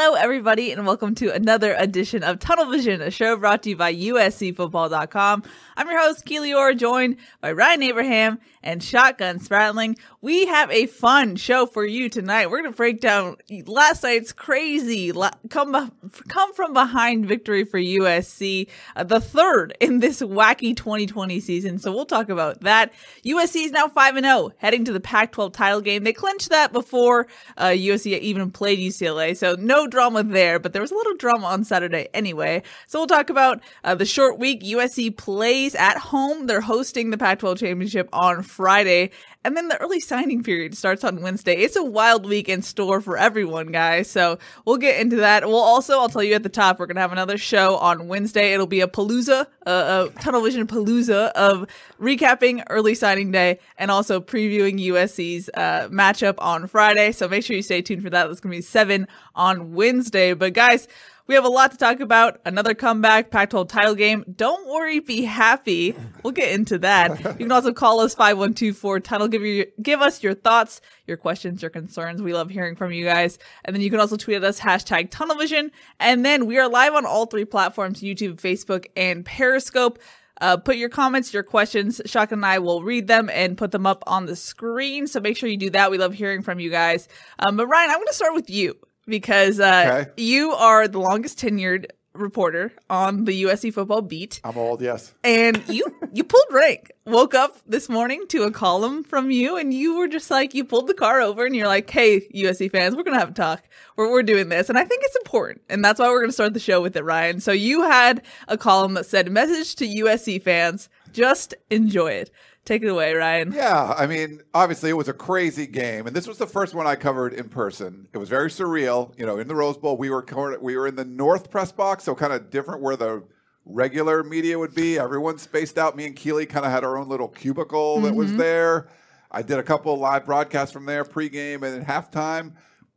Hello, everybody, and welcome to another edition of Tunnel Vision, a show brought to you by USCFootball.com. I'm your host, Keely Eure, joined by Ryan Abraham and Shotgun Spratling. We have a fun show for you tonight. We're going to break down last night's crazy come, come from behind victory for USC, uh, the third in this wacky 2020 season. So we'll talk about that. USC is now 5 and 0, heading to the Pac 12 title game. They clinched that before uh, USC even played UCLA. So no drama there, but there was a little drama on Saturday anyway. So we'll talk about uh, the short week. USC plays at home. They're hosting the Pac 12 championship on Friday. Friday, and then the early signing period starts on Wednesday. It's a wild week in store for everyone, guys. So we'll get into that. We'll also, I'll tell you at the top, we're going to have another show on Wednesday. It'll be a palooza, a tunnel vision palooza of recapping early signing day and also previewing USC's uh, matchup on Friday. So make sure you stay tuned for that. That's going to be seven on Wednesday. But guys, we have a lot to talk about. Another comeback, Pac 12 title game. Don't worry, be happy. We'll get into that. You can also call us 5124 title. Give, you, give us your thoughts, your questions, your concerns. We love hearing from you guys. And then you can also tweet at us, hashtag tunnelvision. And then we are live on all three platforms YouTube, Facebook, and Periscope. Uh, put your comments, your questions. Shaka and I will read them and put them up on the screen. So make sure you do that. We love hearing from you guys. Um, but Ryan, I'm going to start with you because uh, okay. you are the longest tenured reporter on the USC football beat. I'm old, yes. And you you pulled rank. Woke up this morning to a column from you, and you were just like you pulled the car over, and you're like, "Hey, USC fans, we're gonna have a talk. We're we're doing this," and I think it's important, and that's why we're gonna start the show with it, Ryan. So you had a column that said, "Message to USC fans: Just enjoy it." Take it away, Ryan. Yeah, I mean, obviously it was a crazy game, and this was the first one I covered in person. It was very surreal. You know, in the Rose Bowl, we were we were in the North press box, so kind of different where the regular media would be. Everyone spaced out. Me and Keely kind of had our own little cubicle mm-hmm. that was mm-hmm. there. I did a couple live broadcasts from there, pregame and halftime.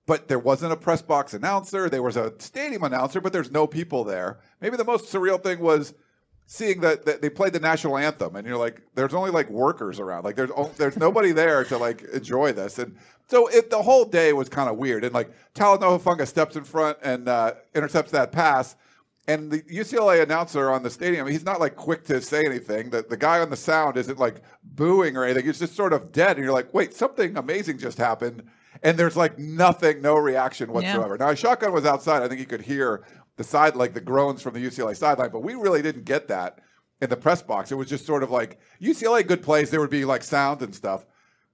But there wasn't a press box announcer. There was a stadium announcer, but there's no people there. Maybe the most surreal thing was seeing that, that, they played the national anthem and you're like there's only like workers around. Like there's there's nobody there to like enjoy this. And so it, the whole day was kind of weird. And like Talanoa Hufanga steps in front and uh, intercepts that pass. And the UCLA announcer on the stadium he's not like quick to say anything. The, the guy on the sound isn't like booing or anything. He's just sort of dead. And you're like wait something amazing just happened. And there's like nothing, no reaction whatsoever. Yeah. Now, Shotgun was outside. I think he could hear the side, like the groans from the UCLA sideline, but we really didn't get that in the press box. It was just sort of like UCLA good plays, there would be like sound and stuff.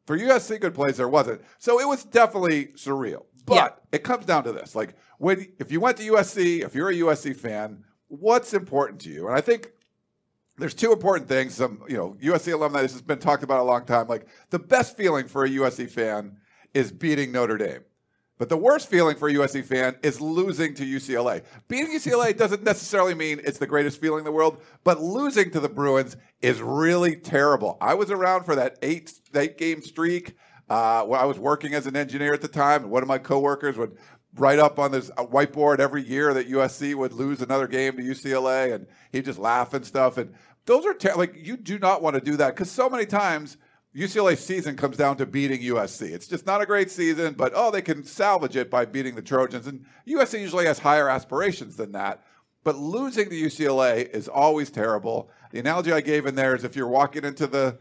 For USC good plays, there wasn't. So it was definitely surreal. But yeah. it comes down to this: like when if you went to USC, if you're a USC fan, what's important to you? And I think there's two important things. Some you know USC alumni. This has been talked about a long time. Like the best feeling for a USC fan is beating Notre Dame. But the worst feeling for a USC fan is losing to UCLA. Beating UCLA doesn't necessarily mean it's the greatest feeling in the world, but losing to the Bruins is really terrible. I was around for that eight eight game streak. Uh, I was working as an engineer at the time, and one of my coworkers would write up on this uh, whiteboard every year that USC would lose another game to UCLA, and he'd just laugh and stuff. And those are ter- like you do not want to do that because so many times UCLA season comes down to beating USC. It's just not a great season, but oh, they can salvage it by beating the Trojans. And USC usually has higher aspirations than that. But losing to UCLA is always terrible. The analogy I gave in there is if you're walking into the,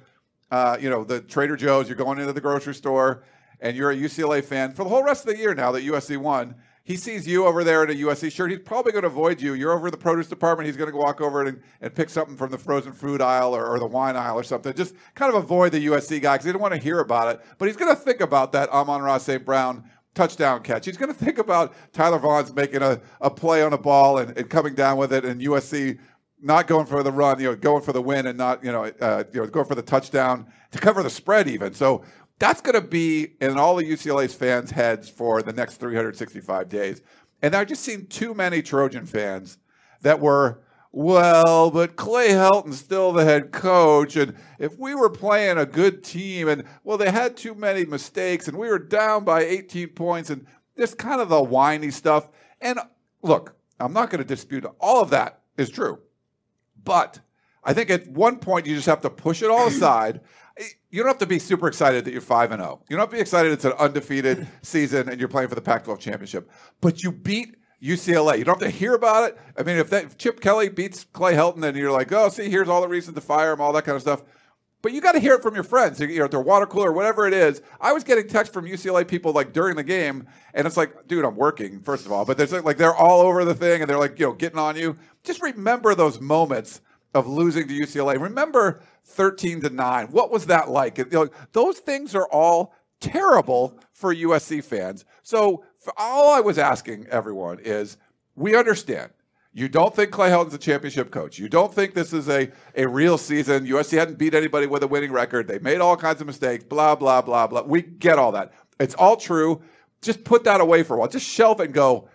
uh, you know, the Trader Joe's, you're going into the grocery store, and you're a UCLA fan for the whole rest of the year now that USC won he sees you over there in a USC shirt. He's probably going to avoid you. You're over in the produce department. He's going to walk over and, and pick something from the frozen food aisle or, or the wine aisle or something. Just kind of avoid the USC guy because he didn't want to hear about it. But he's going to think about that Amon-Ra St. Brown touchdown catch. He's going to think about Tyler Vaughns making a, a play on a ball and, and coming down with it and USC not going for the run, you know, going for the win and not, you know, uh, you know, going for the touchdown to cover the spread even. So that's going to be in all of UCLA's fans' heads for the next 365 days. And I've just seen too many Trojan fans that were, well, but Clay Helton's still the head coach. And if we were playing a good team and, well, they had too many mistakes and we were down by 18 points and just kind of the whiny stuff. And look, I'm not going to dispute all of that is true. But I think at one point you just have to push it all aside you don't have to be super excited that you're 5 and 0. You don't have to be excited it's an undefeated season and you're playing for the Pac 12 championship. But you beat UCLA. You don't have to hear about it. I mean, if, that, if Chip Kelly beats Clay Helton, then you're like, oh, see, here's all the reasons to fire him, all that kind of stuff. But you got to hear it from your friends, you know, at their water cooler, whatever it is. I was getting texts from UCLA people like during the game, and it's like, dude, I'm working, first of all. But there's like they're all over the thing, and they're like, you know, getting on you. Just remember those moments of losing to UCLA. Remember 13 to 9. What was that like? You know, those things are all terrible for USC fans. So all I was asking everyone is we understand. You don't think Clay Helton's a championship coach. You don't think this is a, a real season. USC hadn't beat anybody with a winning record. They made all kinds of mistakes, blah, blah, blah, blah. We get all that. It's all true. Just put that away for a while. Just shelf it and go,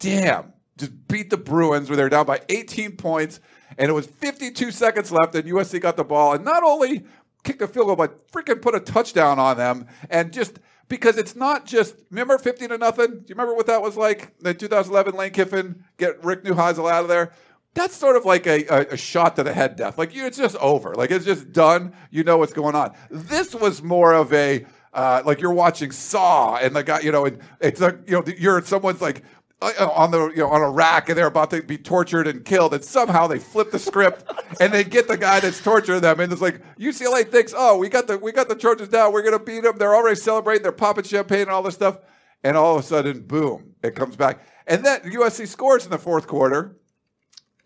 damn, just beat the Bruins where they're down by 18 points and it was 52 seconds left, and USC got the ball, and not only kicked a field goal, but freaking put a touchdown on them, and just because it's not just remember 15 to nothing. Do you remember what that was like? The 2011 Lane Kiffin get Rick Neuheisel out of there. That's sort of like a, a, a, shot to the head death. Like it's just over. Like it's just done. You know what's going on. This was more of a uh, like you're watching Saw, and the guy, you know, and it's like you know, you're someone's like Uh, uh, on the you know on a rack and they're about to be tortured and killed and somehow they flip the script and they get the guy that's torturing them and it's like UCLA thinks oh we got the we got the Trojans down we're gonna beat them they're already celebrating they're popping champagne and all this stuff and all of a sudden boom it comes back and then USC scores in the fourth quarter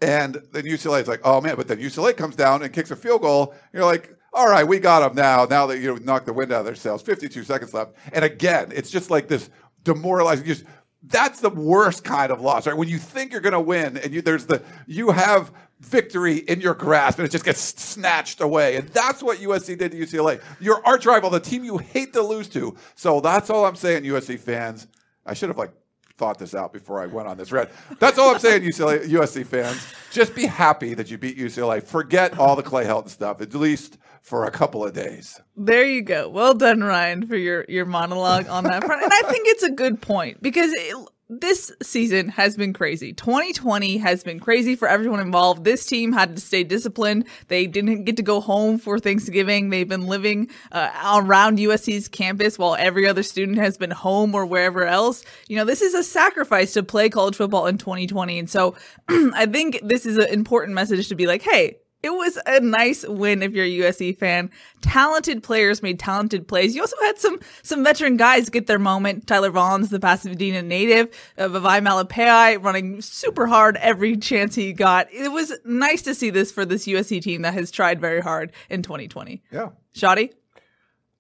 and then UCLA is like oh man but then UCLA comes down and kicks a field goal you're like all right, we got them now. Now that you know, knocked the wind out of their sails, 52 seconds left. And again, it's just like this demoralizing. Just that's the worst kind of loss, right? When you think you're going to win and you, there's the you have victory in your grasp and it just gets snatched away. And that's what USC did to UCLA. Your arch rival, the team you hate to lose to. So that's all I'm saying, USC fans. I should have like thought this out before I went on this red. That's all I'm saying, UCLA, USC fans. Just be happy that you beat UCLA. Forget all the Clay Helton stuff. At least for a couple of days. There you go. Well done, Ryan, for your your monologue on that front. And I think it's a good point because it, this season has been crazy. 2020 has been crazy for everyone involved. This team had to stay disciplined. They didn't get to go home for Thanksgiving. They've been living uh, around USC's campus while every other student has been home or wherever else. You know, this is a sacrifice to play college football in 2020. And so I think this is an important message to be like, hey, it was a nice win if you're a USC fan. Talented players made talented plays. You also had some some veteran guys get their moment. Tyler Vaughns, the Pasadena native, uh, Vavae Malepeai running super hard every chance he got. It was nice to see this for this USC team that has tried very hard in 2020. Yeah. Shotty?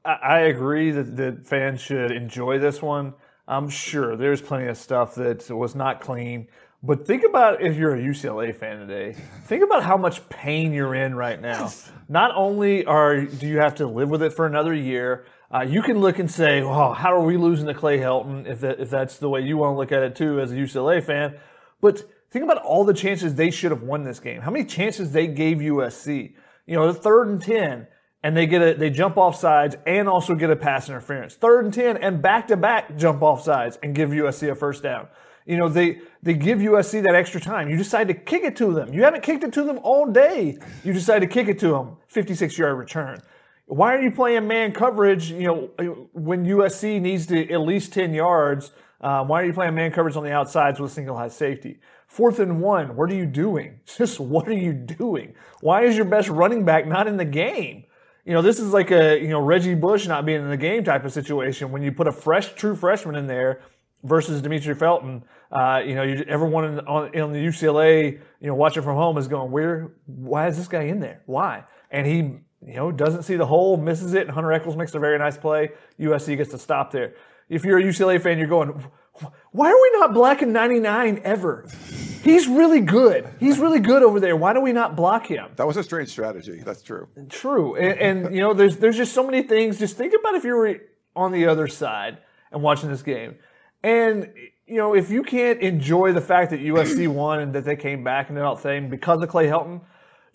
I agree that, that fans should enjoy this one. I'm sure there's plenty of stuff that was not clean. But think about if you're a UCLA fan today. Think about how much pain you're in right now. Not only are do you have to live with it for another year, Uh, you can look and say, "Oh, how are we losing to Clay Helton?" If that, if that's the way you want to look at it too, as a UCLA fan. But think about all the chances they should have won this game. How many chances they gave USC? You know, the third and ten, and they get a they jump off sides and also get a pass interference. Third and ten, and back to back jump off sides and give USC a first down. You know, they they give USC that extra time. You decide to kick it to them. You haven't kicked it to them all day. You decide to kick it to them. 56 yard return. Why are you playing man coverage? You know, when USC needs to at least 10 yards, um, why are you playing man coverage on the outsides with a single high safety? Fourth and one, what are you doing? Just what are you doing? Why is your best running back not in the game? You know, this is like a, you know, Reggie Bush not being in the game type of situation when you put a fresh, true freshman in there versus Demetric Felton. Uh, you know, you, everyone in, on, in the UCLA, you know, watching from home is going, where, why is this guy in there? Why? And he, you know, doesn't see the hole, misses it, and Hunter Echols makes a very nice play. USC gets to stop there. If you're a UCLA fan, you're going, why are we not blocking 99 ever? He's really good. He's really good over there. Why do we not block him? That was a strange strategy. That's true. True. And, and you know, there's there's just so many things. Just think about if you were on the other side and watching this game. And you know, if you can't enjoy the fact that USC won and that they came back and they're not saying because of Clay Helton,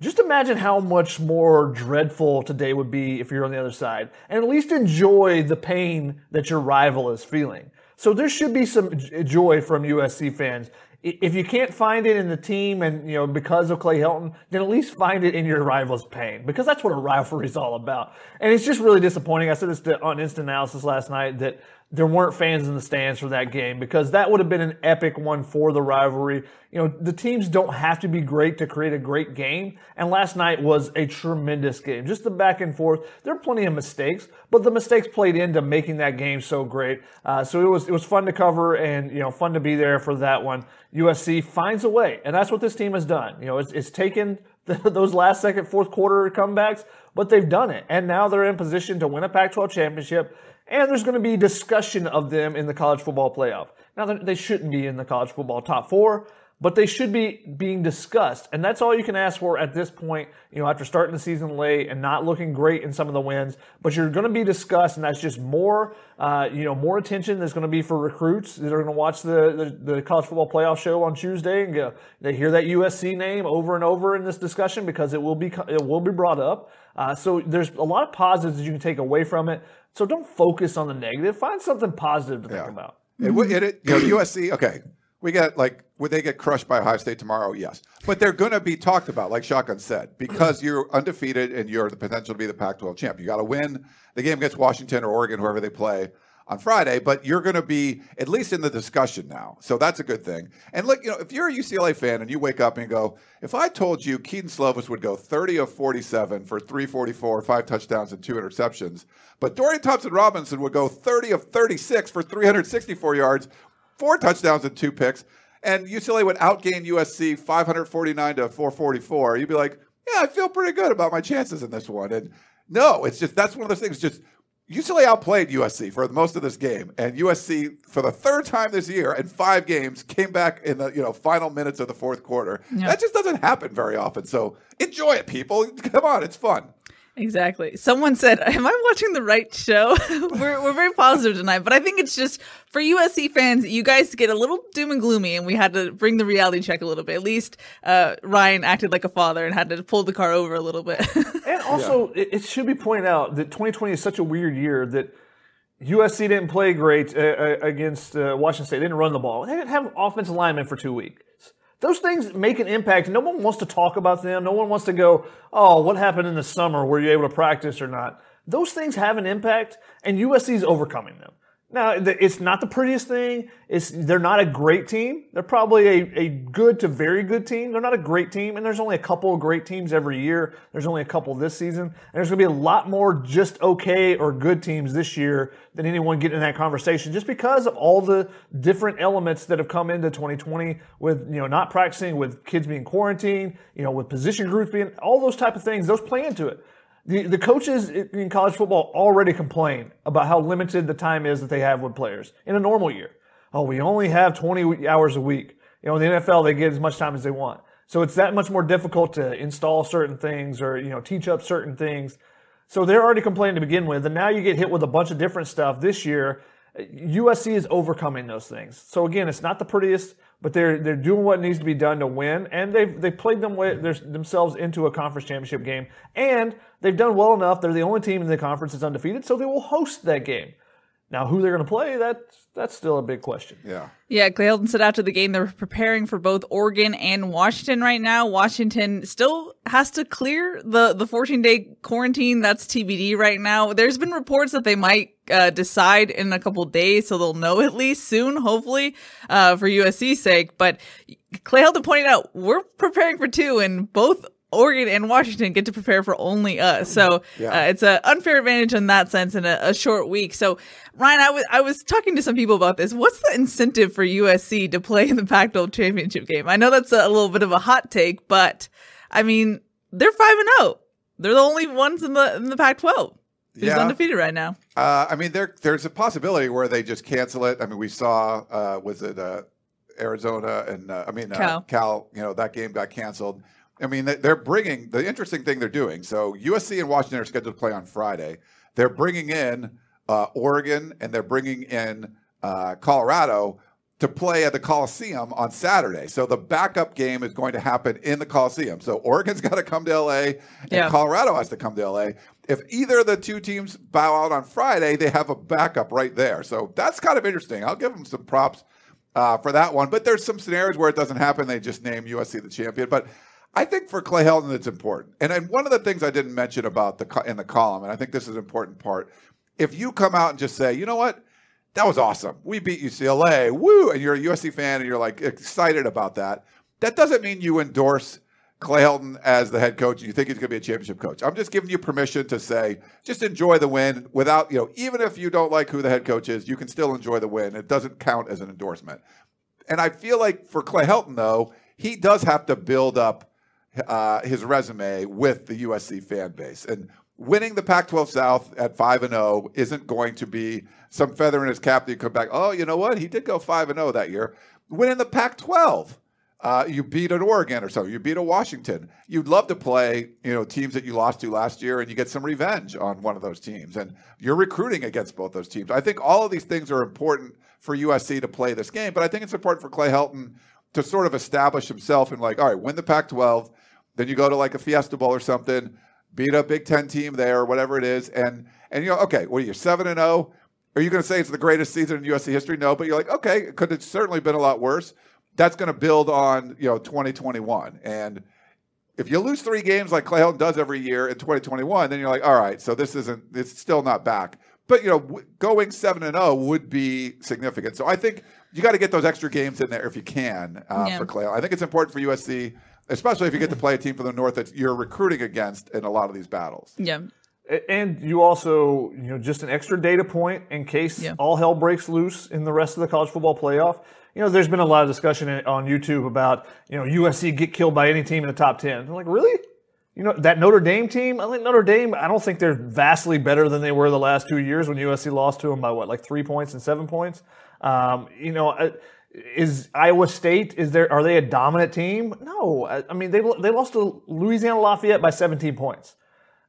just imagine how much more dreadful today would be if you're on the other side. And at least enjoy the pain that your rival is feeling. So there should be some joy from USC fans. If you can't find it in the team and, you know, because of Clay Helton, then at least find it in your rival's pain because that's what a rivalry is all about. And it's just really disappointing. I said this on instant analysis last night that there weren't fans in the stands for that game because that would have been an epic one for the rivalry. You know, the teams don't have to be great to create a great game. And last night was a tremendous game. Just the back and forth. There are plenty of mistakes, but the mistakes played into making that game so great. Uh, so it was, it was fun to cover and, you know, fun to be there for that one. USC finds a way. And that's what this team has done. You know, it's, it's taken the, those last second, fourth quarter comebacks, but they've done it. And now they're in position to win a Pac 12 championship and there's going to be discussion of them in the college football playoff. Now, they shouldn't be in the college football top four, but they should be being discussed. And that's all you can ask for at this point, you know, after starting the season late and not looking great in some of the wins. But you're going to be discussed, and that's just more, uh, you know, more attention that's going to be for recruits that are going to watch the, the, the, college football playoff show on Tuesday and go, they hear that USC name over and over in this discussion because it will be, it will be brought up. Uh, so there's a lot of positives that you can take away from it. So don't focus on the negative. Find something positive to yeah. think about. It, it, it, you know, USC, okay, we get like, would they get crushed by Ohio State tomorrow? Yes. But they're going to be talked about, like Shotgun said, because you're undefeated and you're the potential to be the Pac 12 champ. You got to win the game against Washington or Oregon, whoever they play on Friday, but you're going to be at least in the discussion now. So that's a good thing. And look, you know, if you're a UCLA fan and you wake up and go, if I told you Kedon Slovis would go 30 of 47 for 344, five touchdowns and two interceptions, but Dorian Thompson Robinson would go 30 of 36 for 364 yards, four touchdowns and two picks, and UCLA would outgain USC 549 to 444, you'd be like, yeah, I feel pretty good about my chances in this one. And no, it's just that's one of those things. Just UCLA outplayed USC for most of this game, and USC for the third time this year in five games came back in the you know final minutes of the fourth quarter. That just doesn't happen very often. So enjoy it, people. Come on, it's fun. Exactly. Someone said, "Am I watching the right show?" we're we're very positive tonight, but I think it's just for USC fans, you guys get a little doom and gloomy, and we had to bring the reality check a little bit. At least uh, Ryan acted like a father and had to pull the car over a little bit. and also, yeah. it, it, should be pointed out that 2020 is such a weird year that USC didn't play great uh, uh, against uh, Washington State. They didn't run the ball. They didn't have offensive linemen for two weeks those things make an impact. No one wants to talk about them. No one wants to go, oh, what happened in the summer? Were you able to practice or not? Those things have an impact, and USC is overcoming them. Now, it's not the prettiest thing. It's, they're not a great team. They're probably a, a good to very good team. They're not a great team, and there's only a couple of great teams every year. There's only a couple this season. And there's going to be a lot more just okay or good teams this year than anyone getting in that conversation just because of all the different elements that have come into 2020 with, you know, not practicing, with kids being quarantined, you know, with position groups being, all those type of things, those play into it. The, the coaches in college football already complain about how limited the time is that they have with players in a normal year. Oh, we only have 20 hours a week. You know, in the NFL, they get as much time as they want. So it's that much more difficult to install certain things or, you know, teach up certain things. So they're already complaining to begin with, and now you get hit with a bunch of different stuff this year. USC is overcoming those things. So again, it's not the prettiest, but they're they're doing what needs to be done to win, and they've they played them way, themselves into a conference championship game, and they've done well enough. They're the only team in the conference that's undefeated, so they will host that game. Now, who they're going to play, that's that's still a big question. Yeah. Yeah, Clay Helton said after the game they're preparing for both Oregon and Washington right now. Washington still has to clear the the 14 day quarantine. That's TBD right now. There's been reports that they might uh, decide in a couple days, so they'll know at least soon, hopefully, uh, for USC's sake. But Clay Helton pointed out we're preparing for two, and both Oregon and Washington get to prepare for only us. So yeah. uh, it's an unfair advantage in that sense in a, a, short week. So Ryan, I was I was talking to some people about this. What's the incentive for USC to play in the Pac-12 championship game? I know that's a, a little bit of a hot take, but I mean they're five and zero. Oh. They're the only ones in the in the Pac-12 who's yeah. undefeated right now. Uh, I mean, there there's a possibility where they just cancel it. I mean, we saw uh, was it uh, Arizona and uh, I mean uh, Cal. Cal. You know that game got canceled. I mean, they're bringing the interesting thing they're doing. So USC and Washington are scheduled to play on Friday. They're bringing in uh, Oregon and they're bringing in uh, Colorado to play at the Coliseum on Saturday. So the backup game is going to happen in the Coliseum. So Oregon's got to come to LA and yeah. Colorado has to come to LA. If either of the two teams bow out on Friday, they have a backup right there. So that's kind of interesting. I'll give them some props uh, for that one. But there's some scenarios where it doesn't happen. They just name USC the champion. But I think for Clay Helton, it's important. And, and one of the things I didn't mention about the in the column, and I think this is an important part, if you come out and just say, you know what, that was awesome, we beat UCLA, woo, and you're a USC fan and you're like excited about that, that doesn't mean you endorse Clay Helton as the head coach and you think he's going to be a championship coach. I'm just giving you permission to say, just enjoy the win without, you know, even if you don't like who the head coach is, you can still enjoy the win. It doesn't count as an endorsement. And I feel like for Clay Helton, though, he does have to build up uh, his resume with the USC fan base. And winning the Pac-12 South at five and zero oh isn't going to be some feather in his cap that you come back. Oh, you know what? He did go five and zero oh that year. Winning the Pac-12. Uh, you beat an Oregon or so. You beat a Washington. You'd love to play, you know, teams that you lost to last year, and you get some revenge on one of those teams. And you're recruiting against both those teams. I think all of these things are important for USC to play this game, but I think it's important for Clay Helton to sort of establish himself and like, all right, win the Pac-12 then you go to like a Fiesta Bowl or something, beat a Big Ten team there or whatever it is, and and you know, okay, well, you're seven and zero. Oh. Are you going to say it's the greatest season in USC history? No, but you're like, okay, it could have certainly been a lot worse. That's going to build on you know 2021, and if you lose three games like Clay Helton does every year in 2021, then you're like, all right, so this isn't, it's still not back. But you know, going seven and zero oh would be significant. So I think you got to get those extra games in there if you can uh, yeah. for Clay. I think it's important for USC especially if you get to play a team from the north that you're recruiting against in a lot of these battles. Yeah. And you also, you know, just an extra data point in case yeah. all hell breaks loose in the rest of the college football playoff. You know, there's been a lot of discussion on YouTube about, you know, USC get killed by any team in the top 10. I'm like, really? You know, that Notre Dame team, I think Notre Dame, I don't think they're vastly better than they were the last two years when USC lost to them by what, like three points and seven points? Um, you know, is Iowa State is there are they a dominant team? No, I, mean they they lost to Louisiana Lafayette by 17 points.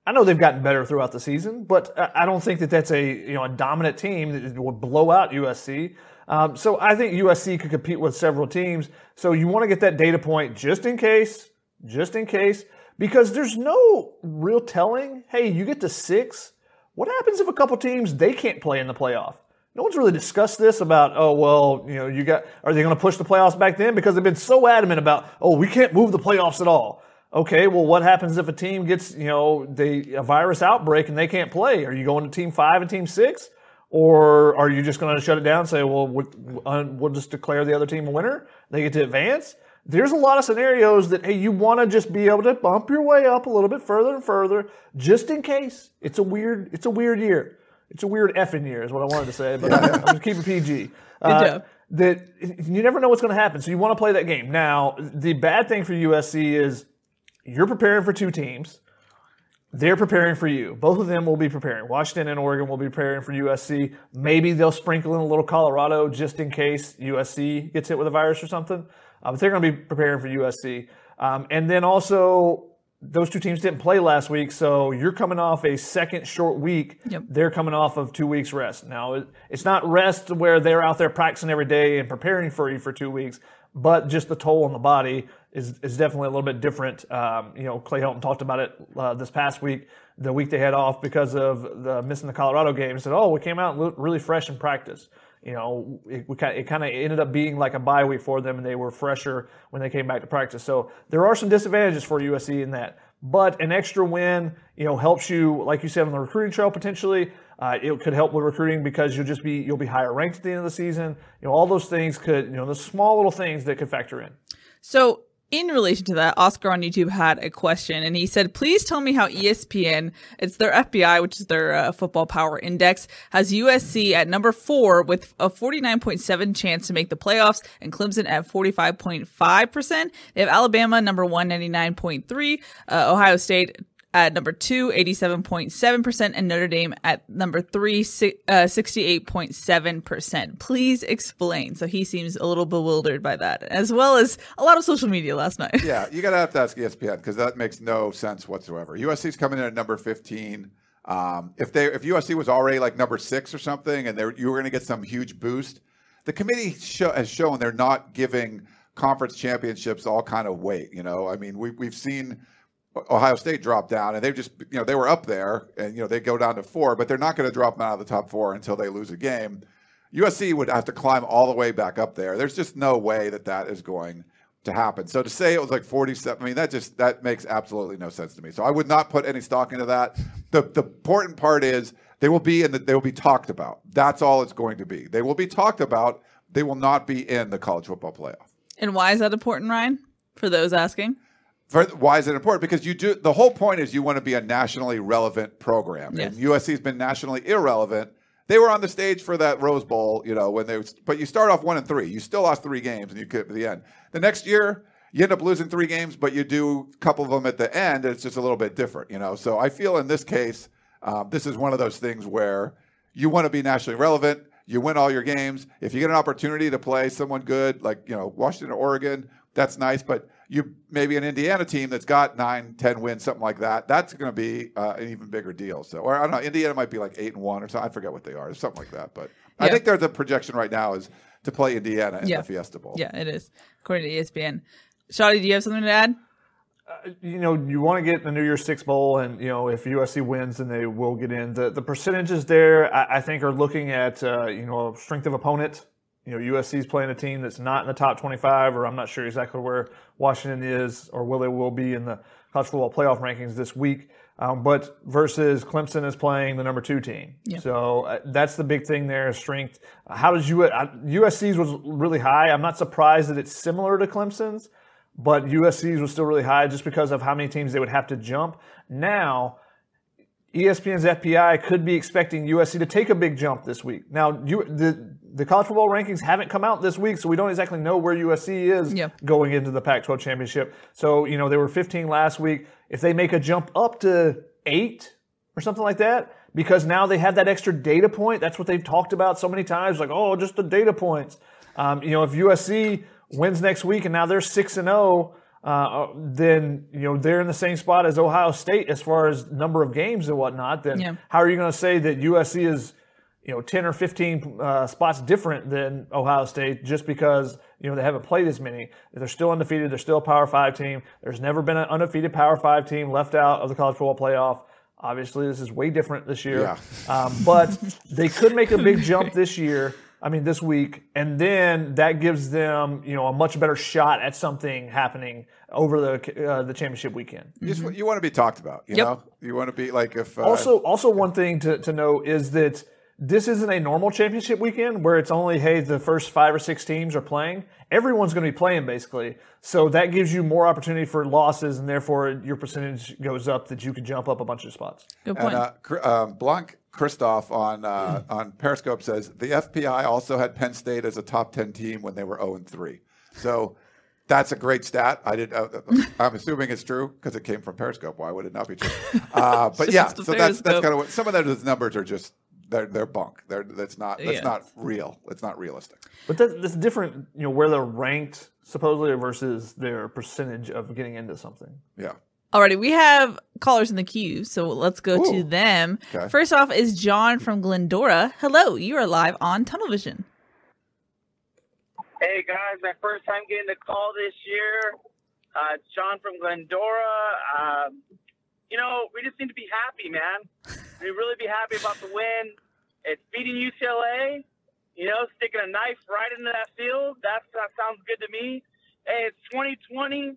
I know they've gotten better throughout the season, but I don't think that that's a you know a dominant team that would blow out USC. Um, so I think USC could compete with several teams. So you want to get that data point just in case, just in case, because there's no real telling. Hey, you get to six. What happens if a couple teams they can't play in the playoff? No one's really discussed this about, oh, well, you know, you got, are they going to push the playoffs back then? Because they've been so adamant about, oh, we can't move the playoffs at all. Okay, well, what happens if a team gets, you know, they, a virus outbreak and they can't play? Are you going to team five and team six? Or are you just going to shut it down and say, well, we'll just declare the other team a winner? They get to advance? There's a lot of scenarios that, hey, you want to just be able to bump your way up a little bit further and further just in case. It's a weird, it's a weird year. It's a weird effing year, is what I wanted to say, but I'm just keeping PG. Good uh, job. That you never know what's going to happen, so you want to play that game. Now, the bad thing for USC is you're preparing for two teams. They're preparing for you. Both of them will be preparing. Washington and Oregon will be preparing for USC. Maybe they'll sprinkle in a little Colorado just in case USC gets hit with a virus or something. Uh, but they're going to be preparing for USC. Um, and then also those two teams didn't play last week, so you're coming off a second short week. Yep. They're coming off of two weeks rest. Now, it's not rest where they're out there practicing every day and preparing for you for two weeks, but just the toll on the body is, is definitely a little bit different. Um, you know, Clay Helton talked about it uh, this past week, the week they had off because of the missing the Colorado game. He said, "Oh, we came out and looked really fresh in practice." You know, it, we kind it kind of ended up being like a bye week for them, and they were fresher when they came back to practice. So there are some disadvantages for USC in that, but an extra win, you know, helps you, like you said, on the recruiting trail potentially. Uh, it could help with recruiting because you'll just be you'll be higher ranked at the end of the season. You know, all those things could, you know, the small little things that could factor in. So, in relation to that, Oscar on YouTube had a question, and he said, "Please tell me how ESPN, it's their FPI, which is their uh, football power index, has USC at number four with a 49.7 chance to make the playoffs, and Clemson at 45.5 percent. They have Alabama number one, 99.3, uh, Ohio State." At number two, 87.7%, and Notre Dame at number three, uh, 68.7%. Please explain. So he seems a little bewildered by that, as well as a lot of social media last night. Yeah, you got to have to ask ESPN because that makes no sense whatsoever. USC's coming in at number 15. Um, if they if USC was already like number six or something, and you were going to get some huge boost, the committee has shown they're not giving conference championships all kind of weight. You know, I mean, we we've seen Ohio State dropped down, and they've just you know they were up there, and you know they go down to four, but they're not going to drop them out of the top four until they lose a game. USC would have to climb all the way back up there. There's just no way that that is going to happen. So to say it was like 47, I mean that just that makes absolutely no sense to me. So I would not put any stock into that. The the important part is they will be in the, they will be talked about. That's all it's going to be. They will be talked about. They will not be in the college football playoff. And why is that important, Ryan? For those asking. For, why is it important? Because you do the whole point is you want to be a nationally relevant program, Yes. and USC's been nationally irrelevant. They were on the stage for that Rose Bowl, you know, when they. But you start off one and three. You still lost three games, and you get to the end. The next year, you end up losing three games, but you do a couple of them at the end, and it's just a little bit different, you know. So I feel in this case, um, this is one of those things where you want to be nationally relevant. You win all your games. If you get an opportunity to play someone good, like you know Washington or Oregon, that's nice. But you maybe an Indiana team that's got nine, ten wins, something like that. That's going to be uh, an even bigger deal. So, or I don't know, Indiana might be like eight and one or something. I forget what they are, something like that. But I Yeah. think there's a projection right now is to play Indiana in Yeah. the Fiesta Bowl. Yeah, it is, according to ESPN. Shotty, do you have something to add? you know, you want to get the New Year's Six Bowl, and you know, if USC wins, then they will get in. The the percentages there, I, I think, are looking at uh, you know strength of opponent. You know, USC is playing a team that's not in the top 25, or I'm not sure exactly where Washington is, or will they will be in the college football playoff rankings this week. Um, but versus Clemson is playing the number two team, so uh, that's the big thing there. Strength. How does U- uh, USC's was really high? I'm not surprised that it's similar to Clemson's but USC's was still really high just because of how many teams they would have to jump. Now, ESPN's FPI could be expecting USC to take a big jump this week. Now, you, the the college football rankings haven't come out this week, so we don't exactly know where USC is Yeah. going into the Pac-12 championship. So, you know, they were 15 last week. If they make a jump up to eight or something like that, because now they have that extra data point. That's what they've talked about so many times. Like, oh, just the data points. Um, you know, if USC wins next week and now they're six and zero, uh, then you know they're in the same spot as Ohio State as far as number of games and whatnot. Then Yeah. how are you going to say that USC is you know 10 or 15 uh, spots different than Ohio State just because you know they haven't played as many. They're still undefeated. They're still a Power Five team. There's never been an undefeated Power Five team left out of the college football playoff. Obviously, this is way different this year. Yeah. Um, but they could make a big jump this year. I mean, this week, and then that gives them, you know, a much better shot at something happening over the uh, the championship weekend. You, just, you want to be talked about, you Yep. know. You want to be like if uh, Also, also one thing to, to note is that this isn't a normal championship weekend where it's only hey the first five or six teams are playing. Everyone's going to be playing basically, so that gives you more opportunity for losses, and therefore your percentage goes up that you can jump up a bunch of spots. Good point. And uh, Cr- um, Blanc Christoph on uh, on Periscope says the FPI also had Penn State as a top ten team when they were zero and three. So that's a great stat. I did. Uh, I'm assuming it's true because it came from Periscope. Why would it not be true? Uh, but yeah, It's the so that's that's kind of what some of those numbers are just they're they're bunk. They're that's not that's Yeah. not real. It's not realistic. But that, that's different, you know, where they're ranked supposedly versus their percentage of getting into something. Yeah. Alrighty, we have callers in the queue, so let's go to them. Okay. First off is John from Glendora. Hello, you are live on Tunnel Vision. Hey guys, my first time getting a call this year. Uh, John from Glendora. Um, you know, we just need to be happy, man. We really be happy about the win. It's beating UCLA. You know, sticking a knife right into that field. That's, that sounds good to me. Hey, it's 2020.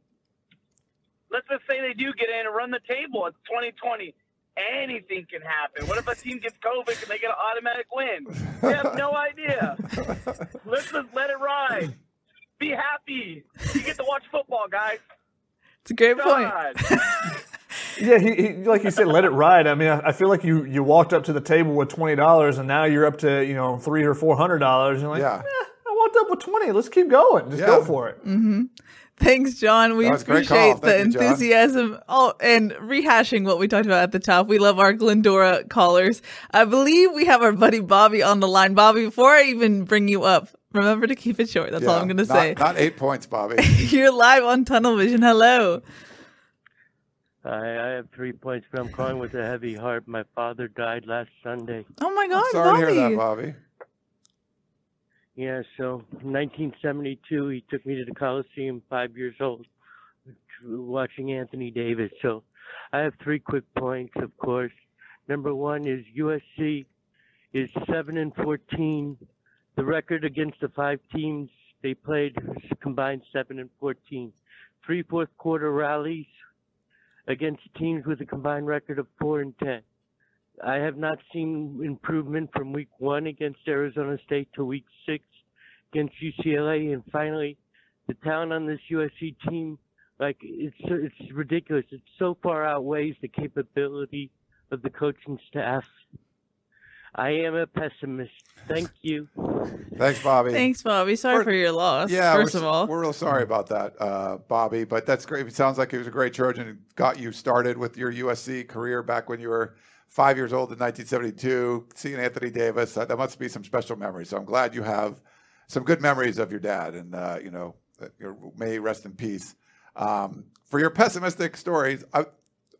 Let's just say they do get in and run the table. It's 2020. Anything can happen. What if a team gets COVID and they get an automatic win? We have no idea. Let's just let it ride. Be happy. You get to watch football, guys. It's a great point. God. Yeah, he, he like you said, let it ride. I mean, I, I feel like you you walked up to the table with twenty dollars, and now you're up to you know three or four hundred dollars. You're like, Yeah. "Eh, I walked up with twenty. Let's keep going. Just Yeah. go for it. Thanks, John. We That was a great call. appreciate the you, enthusiasm. Oh, and rehashing what we talked about at the top. We love our Glendora callers. I believe we have our buddy Bobby on the line. Bobby, before I even bring you up, remember to keep it short. That's all I'm going to say. Not eight points, Bobby. You're live on Tunnel Vision. Hello. I, I have three points, but I'm calling with a heavy heart. My father died last Sunday. Oh my God, I'm Sorry Bobby. to hear that, Bobby. Yeah, so 1972, he took me to the Coliseum, five years old, watching Anthony Davis. So I have three quick points, of course. Number one is USC is 7 and 14. The record against the five teams they played combined 7 and 14. Three fourth quarter rallies against teams with a combined record of 4 and 10. I have not seen improvement from week one against Arizona State to week six against UCLA, and finally, the talent on this USC team, like it's it's ridiculous. It so far outweighs the capability of the coaching staff. I am a pessimist. Thank you. Thanks, Bobby. Thanks, Bobby. Sorry For- for, your loss. Yeah, first we're, of all. we're real sorry about that, uh, Bobby. But that's great. It sounds like he was a great Trojan and got you started with your USC career back when you were five years old in 1972. Seeing Anthony Davis, that, that must be some special memories. So I'm glad you have some good memories of your dad, and uh, you know, may he rest in peace. Um, for your pessimistic stories, I,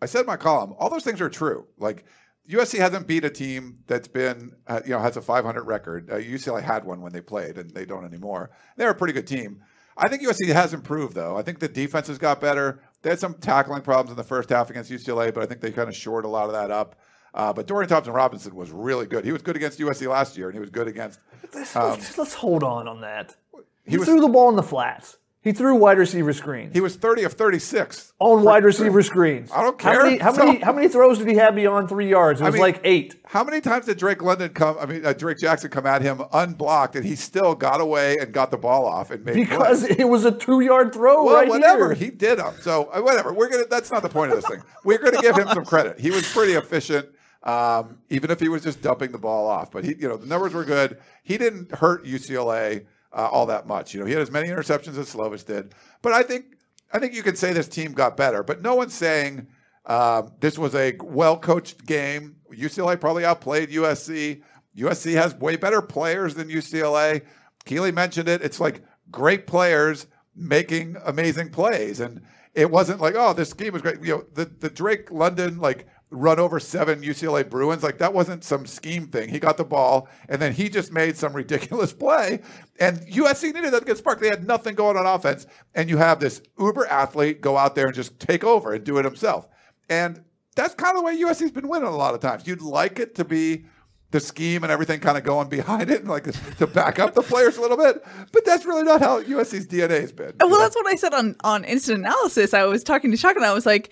I said in my column, all those things are true. Like USC hasn't beat a team that's been, uh, you know, has a 500 record. Uh, UCLA had one when they played, and they don't anymore. They're a pretty good team. I think USC has improved, though. I think the defense has got better. They had some tackling problems in the first half against UCLA, but I think they kind of shored a lot of that up. Uh, but Dorian Thompson Robinson was really good. He was good against USC last year, and he was good against. Let's, Um, let's, let's hold on on that. He, He was threw the ball in the flats. He threw wide receiver screens. he was 30 of 36. on wide receiver screens. I don't How care. many, how, So- many, how many throws did he have beyond three yards? It was mean, like eight. How many times did Drake London come? I mean, uh, Drake Jackson come at him unblocked, and he still got away and got the ball off and made Because plays. it was a two yard throw well, right whatever here. he did them. So uh, whatever. We're gonna. That's not the point of this thing. We're gonna give him some credit. He was pretty efficient, um, even if he was just dumping the ball off. But he, you know, the numbers were good. He didn't hurt UCLA uh, all that much. You know, he had as many interceptions as Slovis did. But I think I think you can say this team got better. But no one's saying um, this was a well coached game. UCLA probably outplayed USC. USC has way better players than UCLA. Keely mentioned it. It's like great players making amazing plays. And it wasn't like, oh, this game was great. You know, the, the Drake London, like, run over seven UCLA Bruins, like, that wasn't some scheme thing. He got the ball, and then he just made some ridiculous play. And USC needed that to get sparked. They had nothing going on offense. And you have this uber athlete go out there and just take over and do it himself. And that's kind of the way USC's been winning a lot of times. You'd like it to be the scheme and everything kind of going behind it and like to back up the players a little bit. But that's really not how USC's DNA has been. Well, that's what I said on, on instant analysis. I was talking to Chuck and I was like,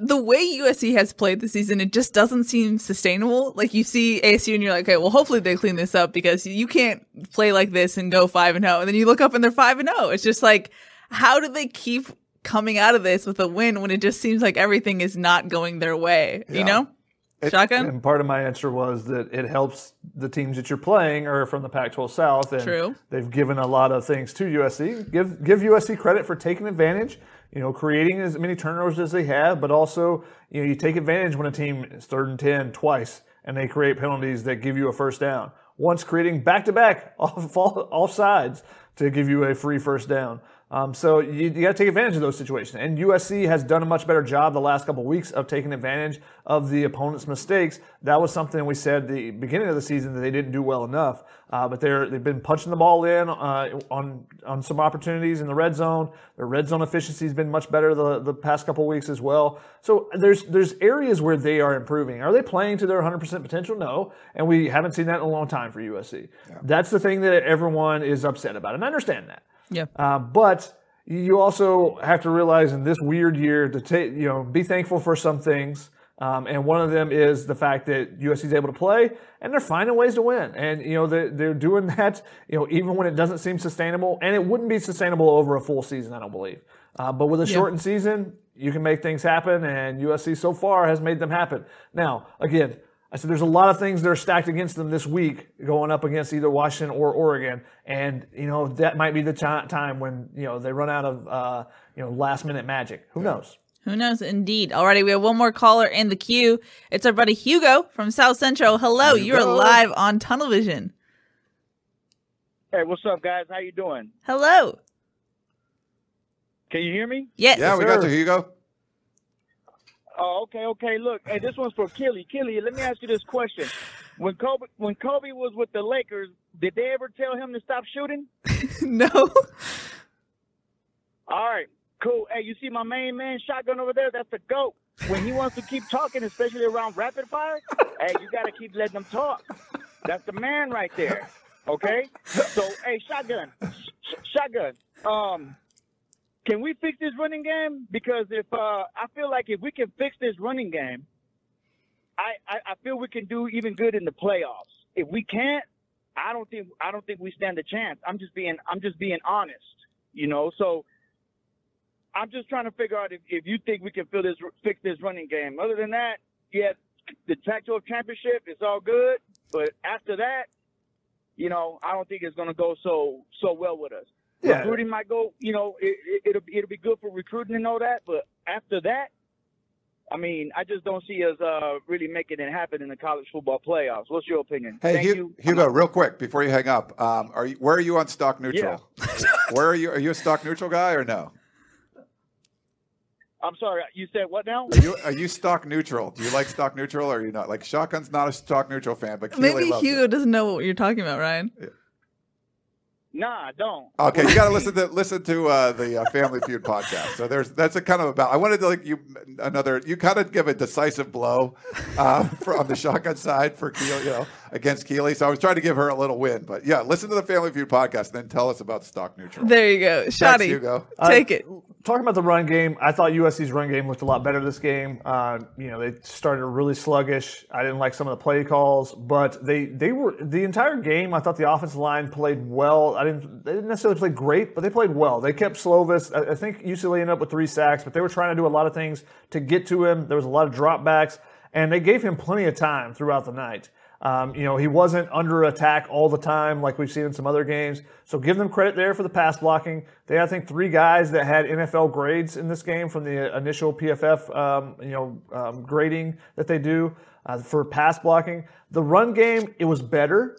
the way USC has played this season, it just doesn't seem sustainable. Like you see ASU and you're like, okay, well, hopefully they clean this up because you can't play like this and go five and zero. And then you look up and they're five and zero. It's just like, how do they keep coming out of this with a win when it just seems like everything is not going their way? Yeah. You know, shotgun. And part of my answer was that it helps the teams that you're playing are from the Pac-12 South, and True. they've given a lot of things to USC. Give give USC credit for taking advantage. You know, creating as many turnovers as they have, but also you know you take advantage when a team is third and ten twice, and they create penalties that give you a first down. Once creating back to back off all, all sides to give you a free first down. Um, so you, you got to take advantage of those situations. And USC has done a much better job the last couple of weeks of taking advantage of the opponent's mistakes. That was something we said the beginning of the season that they didn't do well enough. Uh, but they're they've been punching the ball in uh, on on some opportunities in the red zone. Their red zone efficiency has been much better the, the past couple of weeks as well. So there's there's areas where they are improving. Are they playing to their 100% potential? No, and we haven't seen that in a long time for USC. Yeah. That's the thing that everyone is upset about, and I understand that. Yeah. Uh, but you also have to realize in this weird year to take, you know, be thankful for some things. Um, and one of them is the fact that USC is able to play and they're finding ways to win. And, you know, they're, they're doing that, you know, even when it doesn't seem sustainable. And it wouldn't be sustainable over a full season, I don't believe. Uh, but with a yeah. shortened season, you can make things happen. And USC so far has made them happen. Now, again, I said there's a lot of things that are stacked against them this week, going up against either Washington or Oregon, and you know that might be the t- time when you know they run out of uh, you know last minute magic. Who knows? Who knows? Indeed. Alrighty, we have one more caller in the queue. It's our buddy Hugo from South Central. Hello, Hugo. you're live on Tunnel Vision. Hey, what's up, guys? How you doing? Hello. Can you hear me? Yes. Yeah, we got you, Hugo. Oh, okay, okay. Look, hey, this one's for Keely. Keely, let me ask you this question: When Kobe, when Kobe was with the Lakers, did they ever tell him to stop shooting? no. All right, cool. Hey, you see my main man shotgun over there? That's the goat. When he wants to keep talking, especially around rapid fire, hey, you got to keep letting them talk. That's the man right there. Okay. So, hey, shotgun, sh- shotgun. Um, can we fix this running game? Because if uh, I feel like if we can fix this running game, I, I, I feel we can do even good in the playoffs. If we can't, I don't think I don't think we stand a chance. I'm just being I'm just being honest, you know. So I'm just trying to figure out if, if you think we can fill this fix this running game. Other than that, yeah, the Pac-12 championship is all good, but after that, you know, I don't think it's going to go so so well with us. Yeah. Recruiting might go, you know, it, will it'll be good for recruiting and all that, but after that, I mean, I just don't see us uh, really making it happen in the college football playoffs. What's your opinion? Hey, Thank Hugo, you. Hugo real quick before you hang up, um, are you, where are you on stock neutral? Yeah. where are you? Are you a stock neutral guy or no? I'm sorry, you said what now? Are you, are you stock neutral? Do you like stock neutral or are you not? Like Shotgun's not a stock neutral fan, but Keely maybe Hugo it. doesn't know what you're talking about, Ryan. Yeah. Nah, don't. Okay, you got to listen to listen to uh, the uh, Family Feud podcast. So there's that's a kind of about. I wanted to like you another. You kind of give a decisive blow uh, from the shotgun side for Keely, you know, against Keely. So I was trying to give her a little win, but yeah, listen to the Family Feud podcast, and then tell us about stock neutral. There you go, Shotty. Hugo. Take it talking about the run game, I thought USC's run game looked a lot better this game. Uh, you know, they started really sluggish. I didn't like some of the play calls, but they they were the entire game. I thought the offensive line played well. I didn't they didn't necessarily play great, but they played well. They kept Slovis. I, I think UCLA ended up with three sacks, but they were trying to do a lot of things to get to him. There was a lot of dropbacks, and they gave him plenty of time throughout the night. Um, you know, he wasn't under attack all the time like we've seen in some other games. So give them credit there for the pass blocking. They had, I think, three guys that had NFL grades in this game from the initial PFF, um, you know, um, grading that they do uh, for pass blocking. The run game, it was better.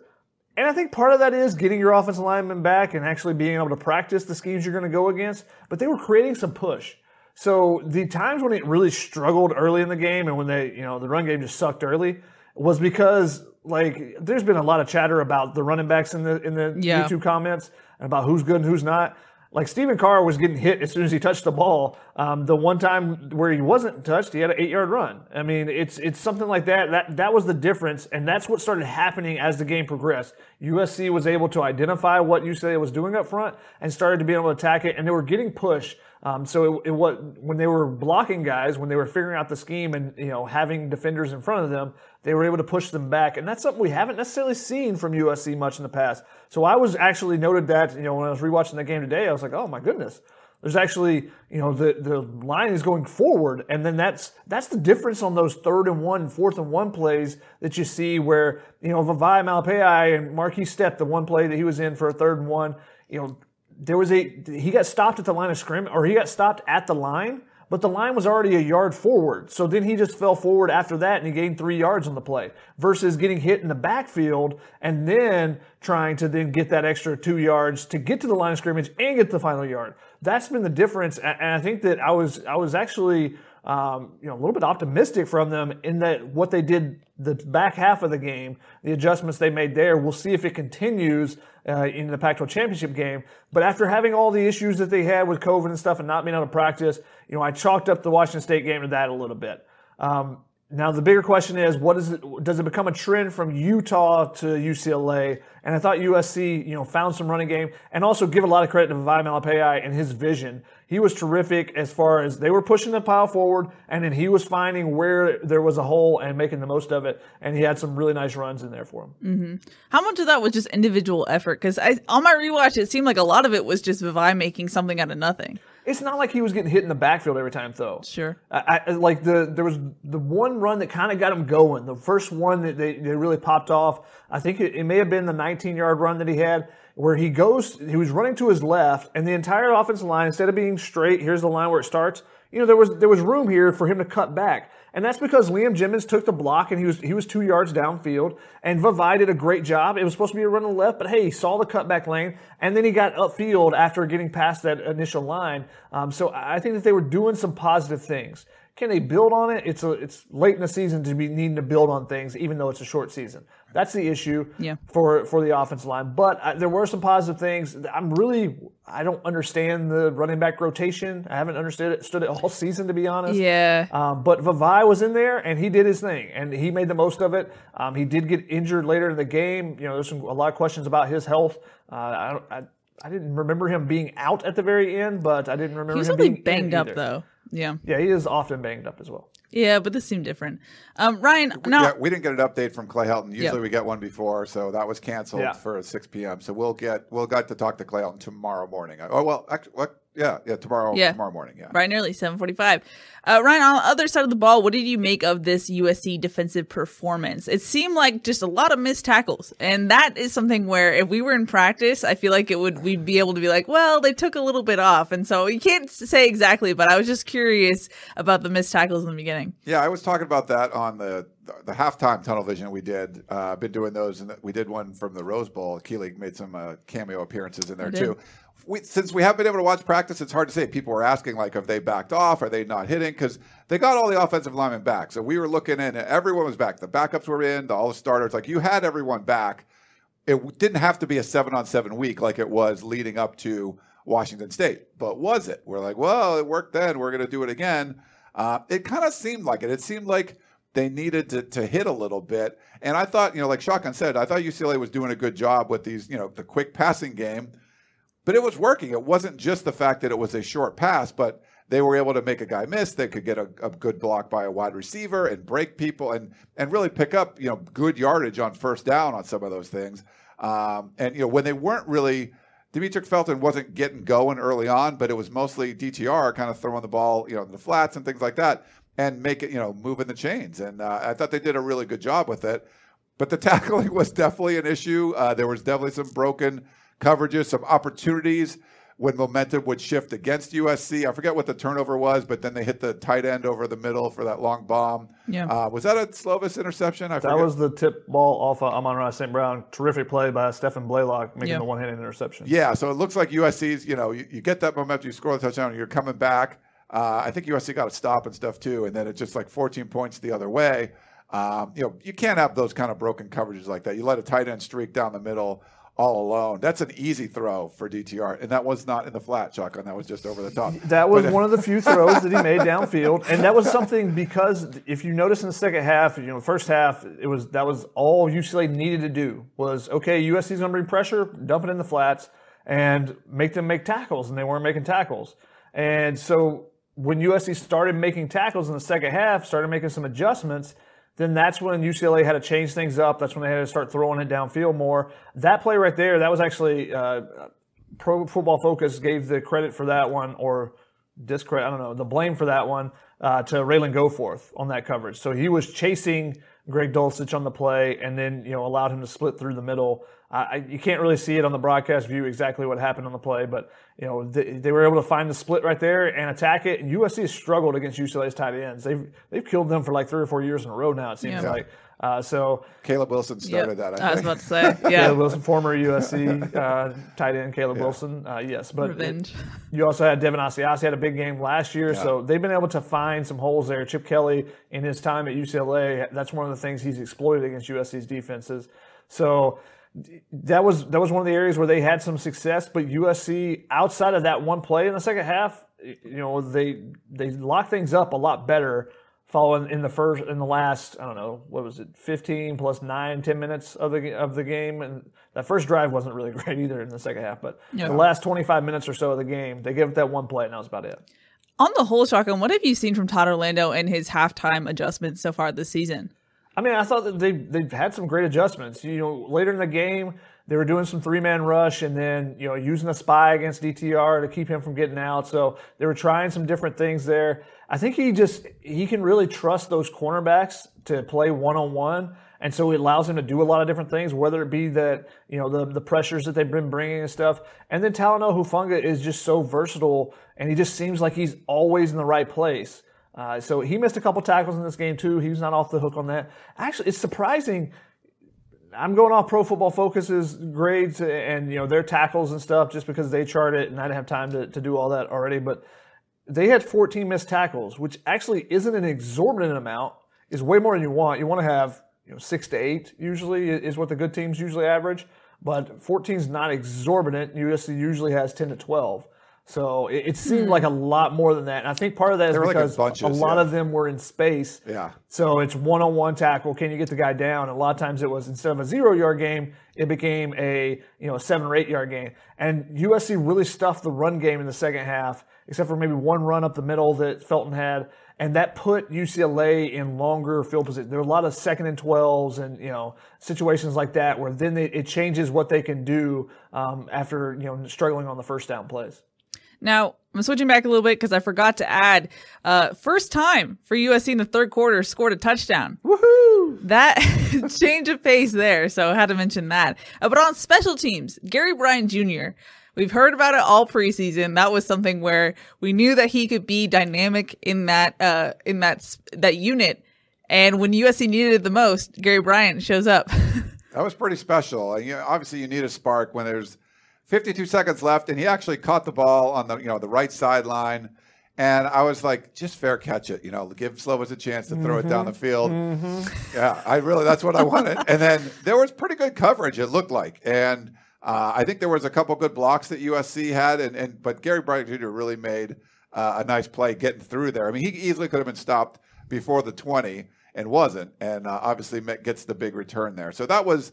And I think part of that is getting your offensive lineman back and actually being able to practice the schemes you're going to go against. But they were creating some push. So the times when it really struggled early in the game and when they, you know, the run game just sucked early was because like there's been a lot of chatter about the running backs in the in the yeah. YouTube comments and about who's good and who's not. Like Stephen Carr was getting hit as soon as he touched the ball. Um, the one time where he wasn't touched, he had an eight yard run. I mean, it's it's something like that. That that was the difference, and that's what started happening as the game progressed. USC was able to identify what UCLA was doing up front and started to be able to attack it, and they were getting pushed. Um, so it, it was when they were blocking guys, when they were figuring out the scheme and you know having defenders in front of them, they were able to push them back, and that's something we haven't necessarily seen from USC much in the past. So I was actually noted that you know when I was rewatching the game today, I was like, oh my goodness, there's actually you know the the line is going forward, and then that's that's the difference on those third and one, fourth and one plays that you see where you know Vavae Malepeai and Marquis Stepp, the one play that he was in for a third and one, you know there was a he got stopped at the line of scrimmage or he got stopped at the line but the line was already a yard forward. So then he just fell forward after that and he gained three yards on the play versus getting hit in the backfield and then trying to then get that extra two yards to get to the line of scrimmage and get the final yard. That's been the difference. And I think that I was, I was actually, um, you know, a little bit optimistic from them in that what they did the back half of the game, the adjustments they made there. We'll see if it continues uh, in the Pac-12 championship game. But after having all the issues that they had with COVID and stuff and not being able to practice, you know, I chalked up the Washington State game to that a little bit. Um, now the bigger question is, what is it? Does it become a trend from Utah to UCLA? And I thought USC, you know, found some running game, and also give a lot of credit to Vavae Malepeai and his vision. He was terrific as far as they were pushing the pile forward, and then he was finding where there was a hole and making the most of it. And he had some really nice runs in there for him. Mm-hmm. How much of that was just individual effort? Because on my rewatch, it seemed like a lot of it was just Vavae making something out of nothing. It's not like he was getting hit in the backfield every time, though. Sure. I, I, like the there was the one run that kind of got him going. The first one that they, they really popped off. I think it, it may have been the 19 yard run that he had where he goes. He was running to his left, and the entire offensive line instead of being straight, here's the line where it starts. You know, there was there was room here for him to cut back. And that's because Liam Jimmons took the block and he was he was two yards downfield. And Vavae did a great job. It was supposed to be a run on the left, but hey, he saw the cutback lane and then he got upfield after getting past that initial line. Um, so I think that they were doing some positive things. Can they build on it? It's a, it's late in the season to be needing to build on things, even though it's a short season. That's the issue yeah. for for the offensive line. But I, there were some positive things. I'm really I don't understand the running back rotation. I haven't understood it, stood it all season to be honest. Yeah. Um, but Vavae was in there and he did his thing and he made the most of it. Um, he did get injured later in the game. You know, there's some, a lot of questions about his health. Uh, I, I I didn't remember him being out at the very end, but I didn't remember he was him only being banged up though. Yeah. Yeah, he is often banged up as well. Yeah, but this seemed different. Um, Ryan, now yeah, we didn't get an update from Clay Helton. Usually Yeah. we get one before, so that was canceled Yeah. for 6 p.m. So we'll get we'll get to talk to Clay Helton tomorrow morning. Oh well, actually, what? Yeah, yeah, tomorrow. Yeah. tomorrow morning. Yeah. Bright and early, 745. Uh, Ryan, on the other side of the ball, what did you make of this USC defensive performance? It seemed like just a lot of missed tackles. And that is something where if we were in practice, I feel like it would, we'd be able to be like, well, they took a little bit off. And so you can't say exactly, but I was just curious about the missed tackles in the beginning. Yeah, I was talking about that on the the halftime tunnel vision we did. Uh, I've been doing those, and we did one from the Rose Bowl. Keely made some uh, cameo appearances in there too. We, since we haven't been able to watch practice, it's hard to say. People were asking like, have they backed off? Are they not hitting? Because they got all the offensive linemen back. So we were looking in, and everyone was back. The backups were in, the, all the starters. Like you had everyone back. It didn't have to be a seven on seven week like it was leading up to Washington State, but was it? We're like, well, it worked then. We're going to do it again. Uh, it kind of seemed like it. It seemed like they needed to, to hit a little bit. And I thought, you know, like Shotgun said, I thought UCLA was doing a good job with these, you know, the quick passing game, but it was working. It wasn't just the fact that it was a short pass, but they were able to make a guy miss. They could get a, a good block by a wide receiver and break people and and really pick up, you know, good yardage on first down on some of those things. Um, and you know, when they weren't really Demetric Felton wasn't getting going early on, but it was mostly DTR kind of throwing the ball, you know, in the flats and things like that, and make it, you know, moving the chains. And uh, I thought they did a really good job with it. But the tackling was definitely an issue. Uh, there was definitely some broken coverages, some opportunities when momentum would shift against USC. I forget what the turnover was, but then they hit the tight end over the middle for that long bomb. Yeah. Uh, was that a Slovis interception? I That forget. was the tip ball off of Amon-Ra St. Brown. Terrific play by Stephan Blaylock, making Yeah. the one handed interception. Yeah, so it looks like USC's, you know, you, you get that momentum, you score the touchdown, and you're coming back. Uh, I think USC got a stop and stuff too, and then it's just like 14 points the other way. Um, you know, you can't have those kind of broken coverages like that. You let a tight end streak down the middle all alone. That's an easy throw for DTR, and that was not in the flat shotgun. That was just over the top. That was But- uh, one of the few throws that he made downfield, and that was something because if you notice in the second half, you know, first half, it was that was all UCLA needed to do was okay. USC's going to bring pressure, dump it in the flats, and make them make tackles, and they weren't making tackles, and so when USC started making tackles in the second half, started making some adjustments. Then that's when UCLA had to change things up. That's when they had to start throwing it downfield more. That play right there, that was actually uh, Pro Football Focus gave the credit for that one, or discredit, I don't know, the blame for that one uh, to Ralen Goforth on that coverage. So he was chasing Greg Dulcich on the play and then, you know, allowed him to split through the middle. I, you can't really see it on the broadcast view exactly what happened on the play, but you know they, they were able to find the split right there and attack it. USC has struggled against UCLA's tight ends. They've they've killed them for like three or four years in a row now. It seems Yeah. like. Uh, so Caleb Wilson started Yep. that. I, I was think. about to say, yeah. Caleb Wilson, former USC uh, tight end Caleb Wilson, uh, yes, but Revenge. you also had Devin Asiasi had a big game last year, so they've been able to find some holes there. Chip Kelly, in his time at UCLA, that's one of the things he's exploited against USC's defenses. So that was that was one of the areas where they had some success. But USC, outside of that one play in the second half, you know they they locked things up a lot better. Following in the first in the last I don't know what was it 15 plus 9 10 minutes of the of the game and that first drive wasn't really great either in the second half but Yeah. the last 25 minutes or so of the game they gave it that one play and that was about it. On the whole, Shotgun, what have you seen from Todd Orlando and his halftime adjustments so far this season? I mean, I thought that they they've had some great adjustments. You know, later in the game, they were doing some three man rush and then you know using a spy against DTR to keep him from getting out. So they were trying some different things there. I think he just he can really trust those cornerbacks to play one on one. And so it allows him to do a lot of different things, whether it be that, you know, the, the pressures that they've been bringing and stuff. And then Talanoa Hufunga is just so versatile and he just seems like he's always in the right place. Uh, so he missed a couple tackles in this game too. He was not off the hook on that. Actually, it's surprising. I'm going off Pro Football Focus's grades and you know their tackles and stuff just because they chart it, and I didn't have time to, to do all that already. But they had 14 missed tackles, which actually isn't an exorbitant amount. Is way more than you want. You want to have you know six to eight usually is what the good teams usually average. But 14 is not exorbitant. USC usually has 10 to 12. So it, it seemed like a lot more than that. And I think part of that is They were like in because bunches, a lot yeah. of them were in space. Yeah. So it's one-on-one tackle. Can you get the guy down? And a lot of times it was instead of a zero-yard game, it became a you know a seven or eight-yard game. And USC really stuffed the run game in the second half, except for maybe one run up the middle that Felton had, and that put UCLA in longer field position. There were a lot of second and twelves and you know situations like that where then they, it changes what they can do um, after you know struggling on the first down plays. Now, I'm switching back a little bit because I forgot to add uh, first time for USC in the third quarter scored a touchdown. Woohoo! That change of pace there. So I had to mention that. Uh, but on special teams, Gary Bryant Jr., we've heard about it all preseason. That was something where we knew that he could be dynamic in that, uh, in that, that unit. And when USC needed it the most, Gary Bryant shows up. That was pretty special. And, you know, obviously, you need a spark when there's 52 seconds left, and he actually caught the ball on the you know the right sideline. And I was like, just fair catch it, you know, give Slovis a chance to throw it down the field. Yeah, I really that's what I wanted. and then there was pretty good coverage. It looked like, and uh, I think there was a couple good blocks that USC had, and, and but Gary Bryant Jr. really made uh, a nice play getting through there. I mean, he easily could have been stopped before the 20 and wasn't, and uh, obviously gets the big return there. So that was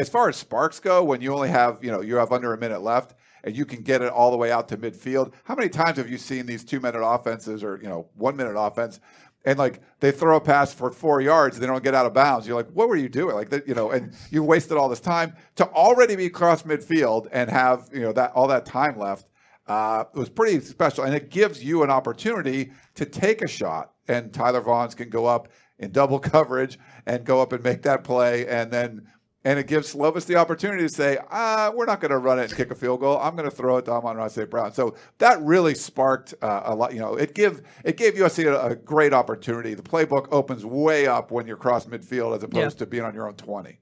as far as sparks go. When you only have you know you have under a minute left. And you can get it all the way out to midfield. How many times have you seen these two-minute offenses, or you know, one-minute offense, and like they throw a pass for four yards, and they don't get out of bounds. You're like, what were you doing? Like that, you know, and you wasted all this time to already be across midfield and have you know that all that time left. Uh, it was pretty special, and it gives you an opportunity to take a shot. And Tyler Vaughns can go up in double coverage and go up and make that play, and then and it gives Slovis the opportunity to say, ah, we're not going to run it and kick a field goal. I'm going to throw it to Amon-Ra Brown. So that really sparked uh, a lot. You know, it give it gave USC a, a great opportunity. The playbook opens way up when you're cross midfield as opposed to being on your own 20.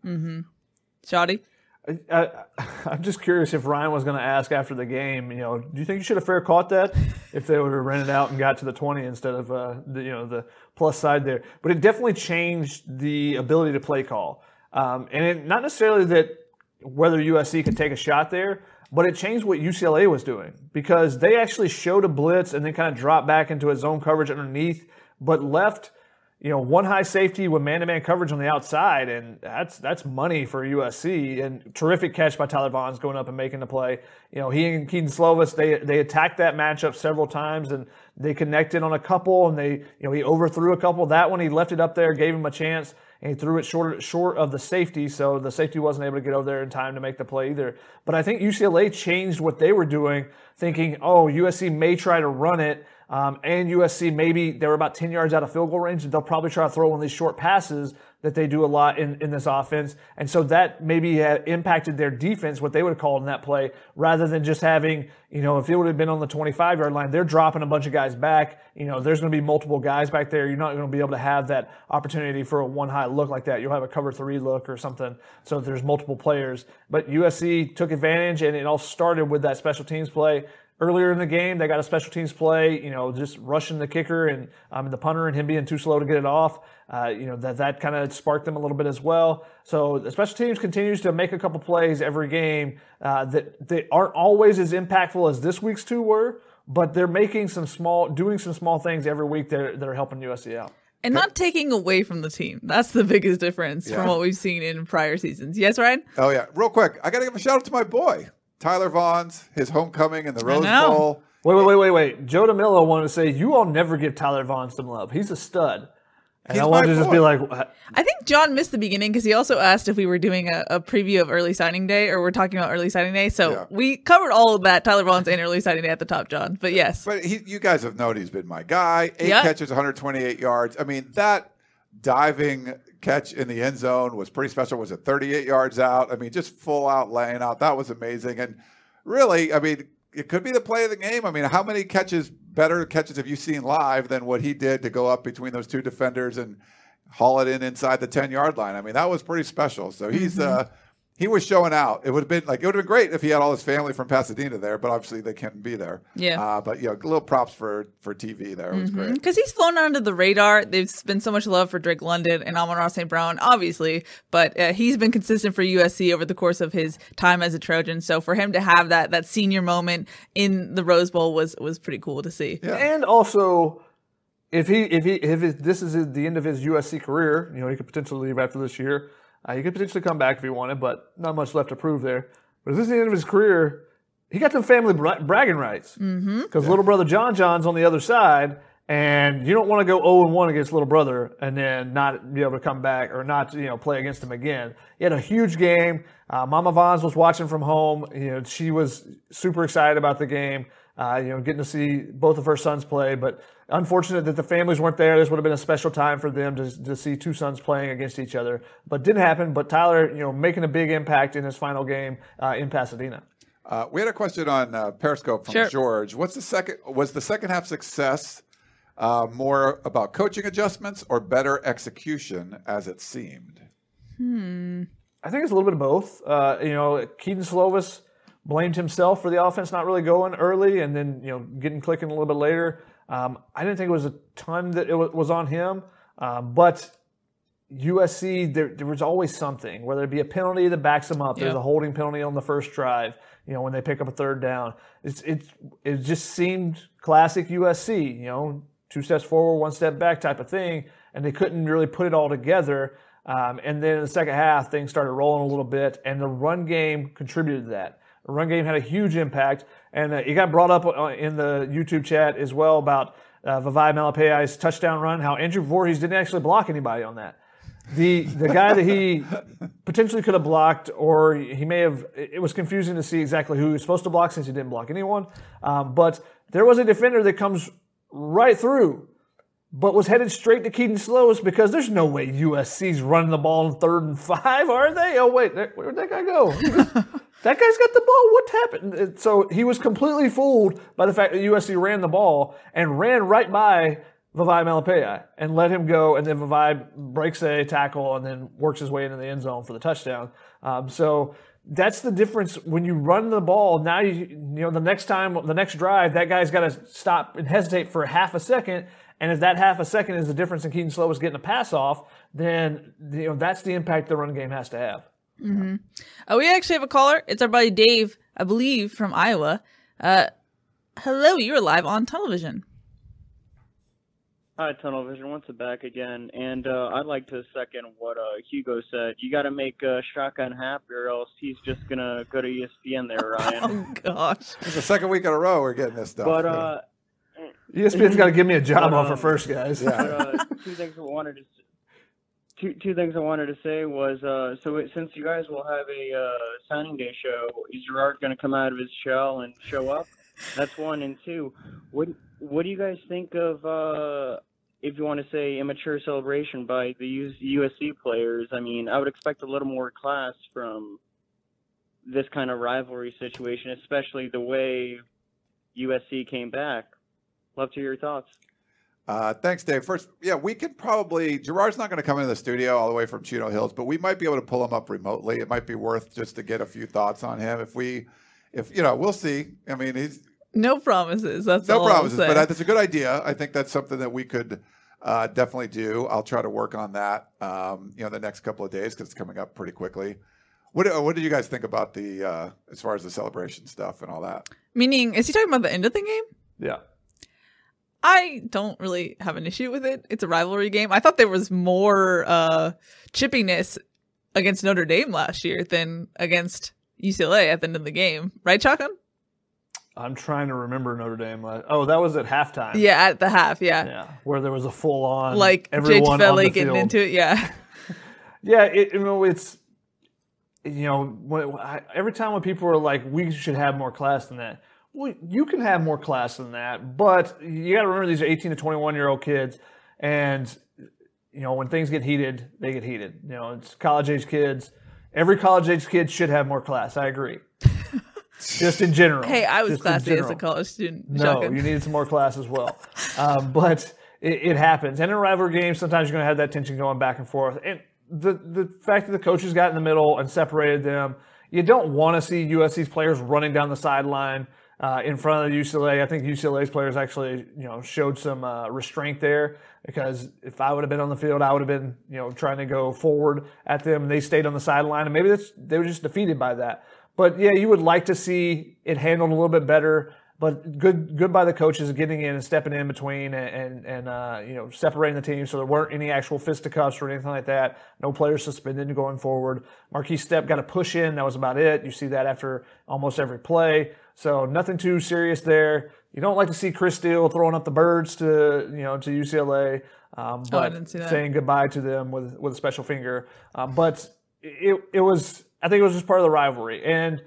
Shoddy? I, I'm just curious if Ryan was going to ask after the game. You know, do you think you should have fair caught that if they would have ran it out and got to the 20 instead of uh, the you know the plus side there? But it definitely changed the ability to play call, um, and it, not necessarily that whether USC could take a shot there, but it changed what UCLA was doing because they actually showed a blitz and then kind of dropped back into a zone coverage underneath, but left you know, one high safety with man-to-man coverage on the outside, and that's that's money for USC. And terrific catch by Tyler Vaughns going up and making the play. You know, he and Kedon Slovis they they attacked that matchup several times, and they connected on a couple, and they you know he overthrew a couple. That one he left it up there, gave him a chance, and he threw it short short of the safety, so the safety wasn't able to get over there in time to make the play either. But I think UCLA changed what they were doing, thinking, oh, USC may try to run it. Um, and USC, maybe they were about 10 yards out of field goal range, they'll probably try to throw one of these short passes that they do a lot in, in this offense. And so that maybe impacted their defense, what they would have called in that play, rather than just having, you know, if it would have been on the 25 yard line, they're dropping a bunch of guys back. You know, there's going to be multiple guys back there. You're not going to be able to have that opportunity for a one high look like that. You'll have a cover three look or something. So there's multiple players. But USC took advantage, and it all started with that special teams play earlier in the game. They got a special teams play, you know, just rushing the kicker and um, the punter and him being too slow to get it off. Uh, you know, that, that kind of sparked them a little bit as well. So the special teams continues to make a couple plays every game uh, that they aren't always as impactful as this week's two were, but they're making some small, doing some small things every week that are, that are helping USC out. And not taking away from the team. That's the biggest difference Yeah. from what we've seen in prior seasons. Yes, Ryan? Oh yeah, real quick, I got to give a shout out to my boy Tyler Vaughns, his homecoming in the Rose know. Bowl. Wait, wait, wait, wait, wait. Joe DeMillo wanted to say, you all never give Tyler Vaughn some love. He's a stud. And He's I wanted my to just be like, "Uh, I think John missed the beginning because he also asked if we were doing a, a preview of early signing day or we're talking about early signing day. So Yeah. we covered all of that, Tyler Vaughns and early signing day at the top, John. But yes. But he, you guys have known he's been my guy. Eight Yeah. catches, 128 yards. I mean, that diving catch in the end zone was pretty special. Was it 38 yards out? I mean, just full out laying out. That was amazing. And really, I mean, it could be the play of the game. I mean, how many catches, better catches have you seen live than what he did to go up between those two defenders and haul it in inside the 10 yard line? I mean, that was pretty special. So he's, Mm-hmm. uh, he was showing out. It would have been like it would have been great if he had all his family from Pasadena there, but obviously they can't be there. Yeah. Uh, but you know, little props for for TV there. It was great. Because he's flown under the radar. There's been so much love for Drake London and Amon-Ra St. Brown, obviously, but uh, he's been consistent for USC over the course of his time as a Trojan. So for him to have that that senior moment in the Rose Bowl was was pretty cool to see. Yeah. and also, if he if he if it, this is the end of his USC career, you know, he could potentially leave after this year. Uh, he could potentially come back if he wanted, but not much left to prove there. But if this is the end of his career, he got some family bra- bragging rights because little brother John John's on the other side, and you don't want to go 0 and 1 against little brother and then not be able to come back or not you know play against him again. He had a huge game. Uh, Mama Vaughns was watching from home. You know she was super excited about the game. Uh, you know, getting to see both of her sons play, but unfortunate that the families weren't there. This would have been a special time for them to, to see two sons playing against each other, but didn't happen. But Tyler, you know, making a big impact in his final game uh, in Pasadena. Uh, we had a question on uh, Periscope from Sure. George. What's the second? Was the second half success uh, more about coaching adjustments or better execution, as it seemed? Hmm. I think it's a little bit of both. Uh, you know, Kedon Slovis blamed himself for the offense not really going early and then you know getting clicking a little bit later. Um, I didn't think it was a ton that it was on him, um, but USC there, there was always something, whether it be a penalty that backs them up. There's a holding penalty on the first drive. You know when they pick up a third down, it's it's it just seemed classic USC. You know, two steps forward, one step back type of thing, and they couldn't really put it all together. Um, and then in the second half, things started rolling a little bit, and the run game contributed to that. The run game had a huge impact, and uh, it got brought up uh, in the YouTube chat as well about uh, Vavae Malepeai's touchdown run, how Andrew Voorhees didn't actually block anybody on that. The the guy that he potentially could have blocked, or he may have. It it was confusing to see exactly who he was supposed to block since he didn't block anyone. Um, but there was a defender that comes right through but was headed straight to Kedon Slovis because there's no way USC's running the ball in third and five, are they? Oh wait, there- where'd that guy go? that guy's got the ball. What happened? So he was completely fooled by the fact that USC ran the ball and ran right by Vavae Malepeai and let him go, and then Vavai breaks a tackle and then works his way into the end zone for the touchdown. Um, so that's the difference when you run the ball. Now you you know the next time, the next drive, that guy's got to stop and hesitate for half a second. And if that half a second is the difference in Kedon Slovis getting a pass off, then you know that's the impact the run game has to have. Uh, we actually have a caller. It's our buddy Dave, I believe, from Iowa. Uh, hello, you're live on television. Hi, Tunnel Vision. Once back again, and uh, I'd like to second what uh, Hugo said. You got to make uh, Shotgun happy, or else he's just gonna go to ESPN there, Ryan. Oh gosh. It's the second week in a row we're getting this stuff. but uh, ESPN's got to give me a job But, offer um, first, guys. but uh, two things I wanted to s- two two things I wanted to say was uh, so it, since you guys will have a uh, signing day show, is Gerard going to come out of his shell and show up? That's one, and two. Wouldn't what do you guys think of, uh, if you want to say, immature celebration by the USC players? I mean, I would expect a little more class from this kind of rivalry situation, especially the way USC came back. Love to hear your thoughts. Uh, thanks, Dave. First, yeah, we can probably. Gerard's not going to come into the studio all the way from Chino Hills, but we might be able to pull him up remotely. It might be worth just to get a few thoughts on him. If we, if you know, we'll see. I mean, he's No promises. That's no all promises, but that's a good idea. I think that's something that we could uh, definitely do. I'll try to work on that. Um, you know, the next couple of days because it's coming up pretty quickly. What uh, What did you guys think about the uh, as far as the celebration stuff and all that? Meaning, is he talking about the end of the game? Yeah. I don't really have an issue with it. It's a rivalry game. I thought there was more uh, chippiness against Notre Dame last year than against UCLA at the end of the game, right, Chakan? I'm trying to remember Notre Dame. Oh, that was at halftime. Yeah, at the half, yeah, Yeah, where there was a full on like Jake everyone on the Felly getting field. into it. Yeah, Yeah, it, you know, it's you know, when, I, every time when people are like, "We should have more class than that," well, you can have more class than that, but you got to remember these are 18 to 21 year old kids, and you know, when things get heated, they get heated. You know, it's college age kids. Every college age kid should have more class. I agree. Just in general. hey, I was classy as a college student. No, you needed some more class as well. Um, but it, it happens. And in a rivalry game, sometimes you're going to have that tension going back and forth. And the, the fact that the coaches got in the middle and separated them, you don't want to see USC's players running down the sideline uh, in front of UCLA. I think UCLA's players actually, you know, showed some uh, restraint there because if I would have been on the field, I would have been, you know, trying to go forward at them. They stayed on the sideline, and maybe that's, they were just defeated by that. But yeah, you would like to see it handled a little bit better. But good, good by the coaches getting in and stepping in between and and, and uh, you know separating the team so there weren't any actual fisticuffs or anything like that. No players suspended going forward. Marquis Stepp got a push in. That was about it. You see that after almost every play. So nothing too serious there. You don't like to see Chris Steele throwing up the birds to you know to UCLA, um, Oh, but didn't see that. saying goodbye to them with with a special finger. Um, but it it was I think it was just part of the rivalry and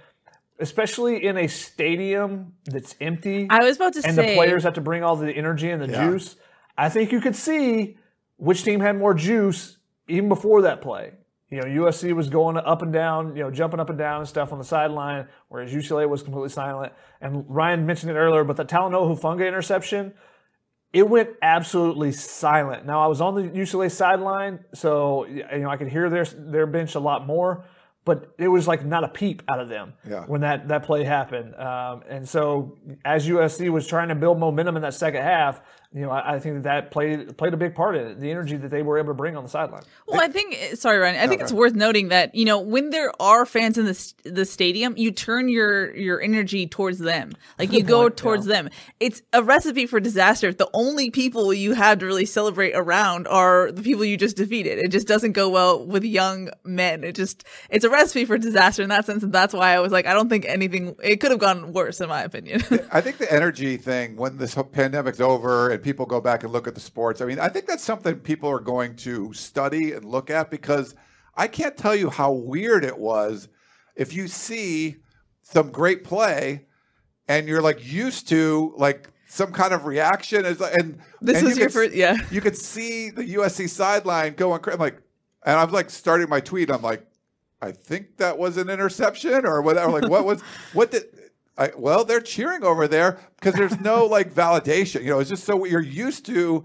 especially in a stadium that's empty I was about to and say the players have to bring all the energy and the Yeah. juice. I think you could see which team had more juice even before that play. You know, USC was going up and down, you know, jumping up and down and stuff on the sideline, whereas UCLA was completely silent. And Ryan mentioned it earlier, but the Talanoa Hufunga interception, it went absolutely silent. Now I was on the UCLA sideline, so you know I could hear their their bench a lot more, but it was like not a peep out of them Yeah. when that that play happened. Um, and so as USC was trying to build momentum in that second half, you know I, I think that that played played a big part in it. The energy that they were able to bring on the sideline. Well, I think sorry, Ryan. I think it's worth noting that you know when there are fans in the the stadium, you turn your your energy towards them. Like you go point, towards them. It's a recipe for disaster if the only people you have to really celebrate around are the people you just defeated. It just doesn't go well with young men. It just it's a recipe for disaster in that sense, and that's why I was like, I don't think anything. It could have gone worse, in my opinion. I think the energy thing, when this pandemic's over and people go back and look at the sports, I mean, I think that's something people are going to study and look at because I can't tell you how weird it was if you see some great play and you're like used to like some kind of reaction. Is and This and was you your could- first- yeah. you could see the USC sideline going cra- I'm like and I'm like starting my tweet. I'm like I think that was an interception or whatever. Like what was what did I, well, they're cheering over there because there's no like validation. You know, it's just so you're used to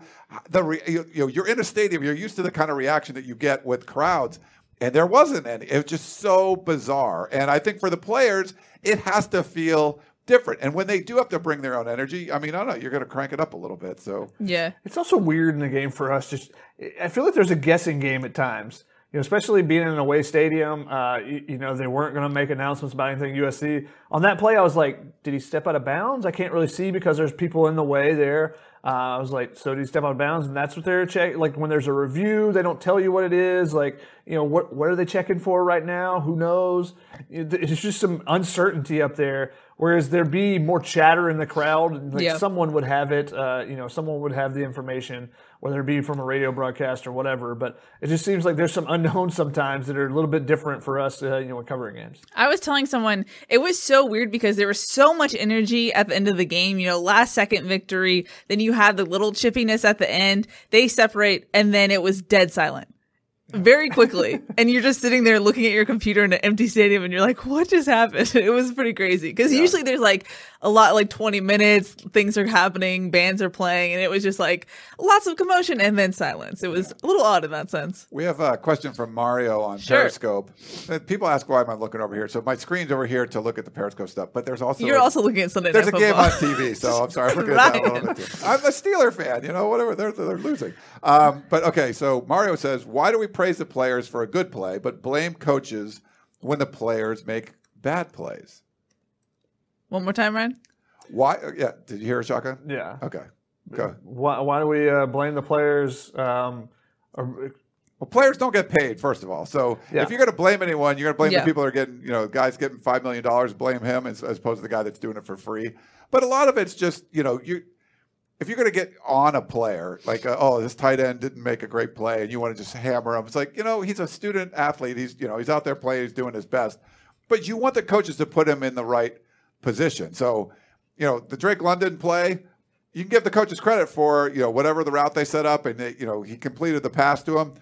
the re, you, you know you're in a stadium. You're used to the kind of reaction that you get with crowds, and there wasn't any. It was just so bizarre. And I think for the players, it has to feel different. And when they do have to bring their own energy, I mean, I don't know, you're going to crank it up a little bit. So yeah. It's also weird in the game for us. Just I feel like there's a guessing game at times. You know, especially being in an away stadium. Uh, you, you know, they weren't going to make announcements about anything USC. On that play, I was like, did he step out of bounds? I can't really see because there's people in the way there. Uh, I was like, so did he step out of bounds? And that's what they're checking. Like when there's a review, they don't tell you what it is. Like, you know, what what are they checking for right now? Who knows? It- It's just some uncertainty up there Whereas there'd be more chatter in the crowd, like Yeah. someone would have it, uh, you know, someone would have the information, whether it be from a radio broadcast or whatever. But it just seems like there's some unknowns sometimes that are a little bit different for us, uh, you know, when covering games. I was telling someone it was so weird because there was so much energy at the end of the game. You know, last second victory. Then you had the little chippiness at the end. They separate, and then it was dead silent very quickly. and you're just sitting there looking at your computer in an empty stadium, and you're like, "What just happened?" It was pretty crazy because usually there's like a lot, like 20 minutes, things are happening, bands are playing, and it was just like lots of commotion and then silence. It was a little odd in that sense. We have a question from Mario on Sure. Periscope. Uh, People ask why am I looking over here. So my screen's over here to look at the Periscope stuff, but there's also You're also looking at Sunday there's a Night game on TV. So I'm sorry, I'm looking at that a little bit too. I'm a Steeler fan, you know, whatever. They're they're losing. Um, but okay, so Mario says, why do we praise the players for a good play, but blame coaches when the players make bad plays? One more time, Ryan. Why? Yeah, did you hear a shotgun? Yeah. Okay, go. Why, why do we uh, blame the players? Um, or, Well, players don't get paid, first of all. So Yeah. if you're going to blame anyone, you're going to blame Yeah. the people that are getting, you know, guys getting $5 million, blame him as, as opposed to the guy that's doing it for free. But a lot of it's just, you know, you if you're going to get on a player, like, uh, oh, this tight end didn't make a great play and you want to just hammer him, it's like, you know, he's a student athlete. He's, you know, he's out there playing, he's doing his best. But you want the coaches to put him in the right position. So, you know, the Drake London play, you can give the coaches credit for you know whatever the route they set up, and they, you know he completed the pass to him.